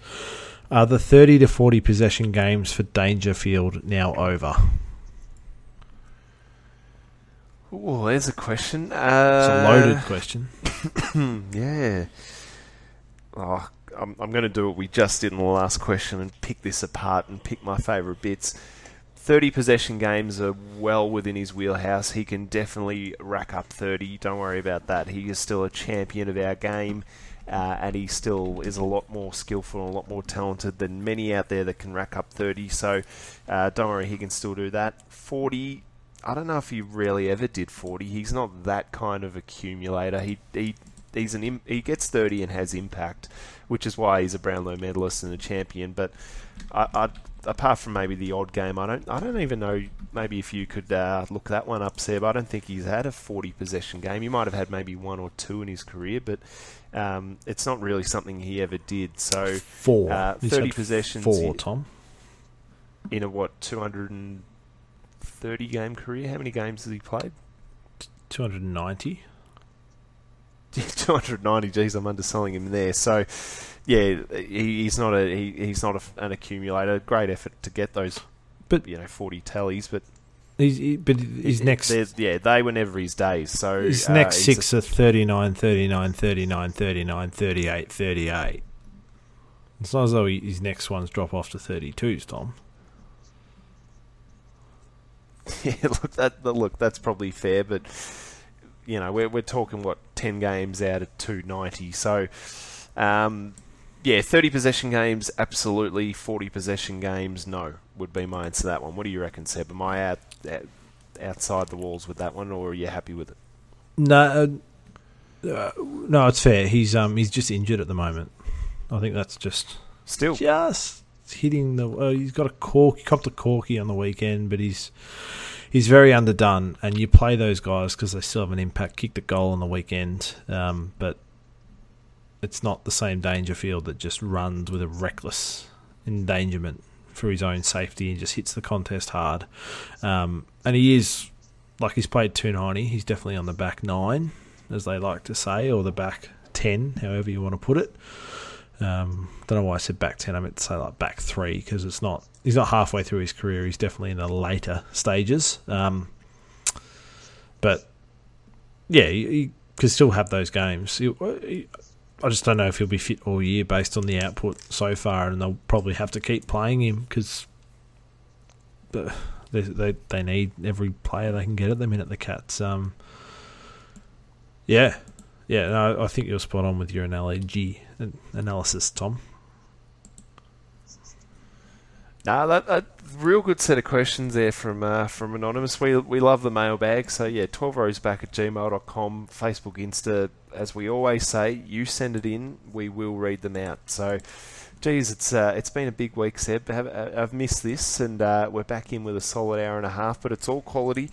Are the thirty to forty possession games for Dangerfield now over? Oh, there's a question. Uh, it's a loaded uh, question. yeah. Oh, I'm, I'm going to do what we just did in the last question and pick this apart and pick my favourite bits. 30 possession games are well within his wheelhouse. He can definitely rack up 30. Don't worry about that. He is still a champion of our game. Uh, and he still is a lot more skillful and a lot more talented than many out there that can rack up 30. So uh, don't worry, he can still do that. 40, I don't know if he really ever did 40. He's not that kind of accumulator. He he he's an he gets 30 and has impact which is why he's a Brownlow medalist and a champion. But I, I, apart from maybe the odd game, I don't I don't even know. Maybe if you could uh, look that one up, Seb. I don't think he's had a 40 possession game. He might have had maybe one or two in his career, but um, it's not really something he ever did. So four, uh, 30 possessions. Four, Tom. In a what 230 game career? How many games has he played? 290. 290 G's. I'm underselling him there. So, yeah, he, he's not a he, he's not a, an accumulator. Great effort to get those, but you know, 40 tallies. But he's, he, but his next yeah, they were never his days. So his uh, next six a, are 39, 39, 39, 39, 38, 38. It's not as though his next ones drop off to 32s, Tom. Yeah, look, that look, that's probably fair, but you know, we're, we're talking, what, 10 games out of 290. So, um, yeah, 30 possession games, absolutely. 40 possession games, no, would be my answer to that one. What do you reckon, Seb? Am I out, out outside the walls with that one, or are you happy with it? No, uh, uh, no, it's fair. He's um he's just injured at the moment. I think that's just still just hitting the. Uh, he's got a cork. He copped a corky on the weekend, but he's he's very underdone, and you play those guys because they still have an impact. Kicked the goal on the weekend, um, but it's not the same Dangerfield that just runs with a reckless endangerment for his own safety and just hits the contest hard. Um, and he is like he's played 290. He's definitely on the back nine, as they like to say, or the back ten, however you want to put it. Um, don't know why I said back ten. I meant to say like back three because it's not. He's not halfway through his career. He's definitely in the later stages. Um, but yeah, he, he, could still have those games. He, he, I just don't know if he'll be fit all year based on the output so far, and they'll probably have to keep playing him because they, they they need every player they can get at the minute. The Cats. Um, yeah, yeah, no, I think you're spot on with your analogy analysis, Tom. Nah, that, that real good set of questions there from uh, from anonymous. We we love the mailbag. So yeah, twelve rows back at gmail.com, Facebook, Insta. As we always say, you send it in, we will read them out. So, geez, it's uh, it's been a big week, Seb. I've, I've missed this, and uh, we're back in with a solid hour and a half. But it's all quality.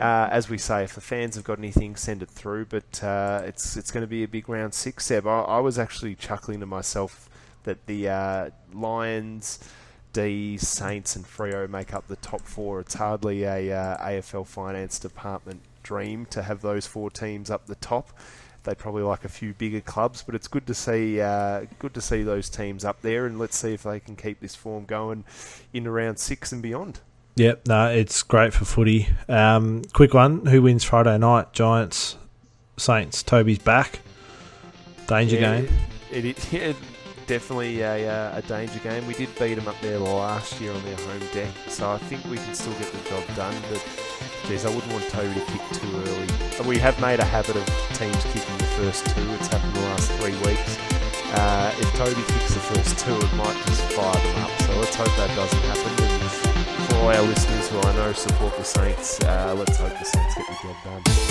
Uh, as we say, if the fans have got anything, send it through. But uh, it's it's going to be a big round six, Seb. I, I was actually chuckling to myself that the uh, Lions D, Saints, and Freo make up the top four. It's hardly a uh, AFL finance department dream to have those four teams up the top. They'd probably like a few bigger clubs, but it's good to see uh, good to see those teams up there, and let's see if they can keep this form going in around six and beyond. Yep, no, it's great for footy. Um, quick one: Who wins Friday night? Giants, Saints. Toby's back. Danger yeah, game. It, it, it, definitely a, uh, a danger game. We did beat them up there last year on their home deck, so I think we can still get the job done. But geez, I wouldn't want Toby to kick too early. We have made a habit of teams kicking the first two. It's happened the last three weeks. Uh, if Toby kicks the first two, it might just fire them up. So let's hope that doesn't happen. And for all our listeners who I know support the Saints, uh, let's hope the Saints get the job done.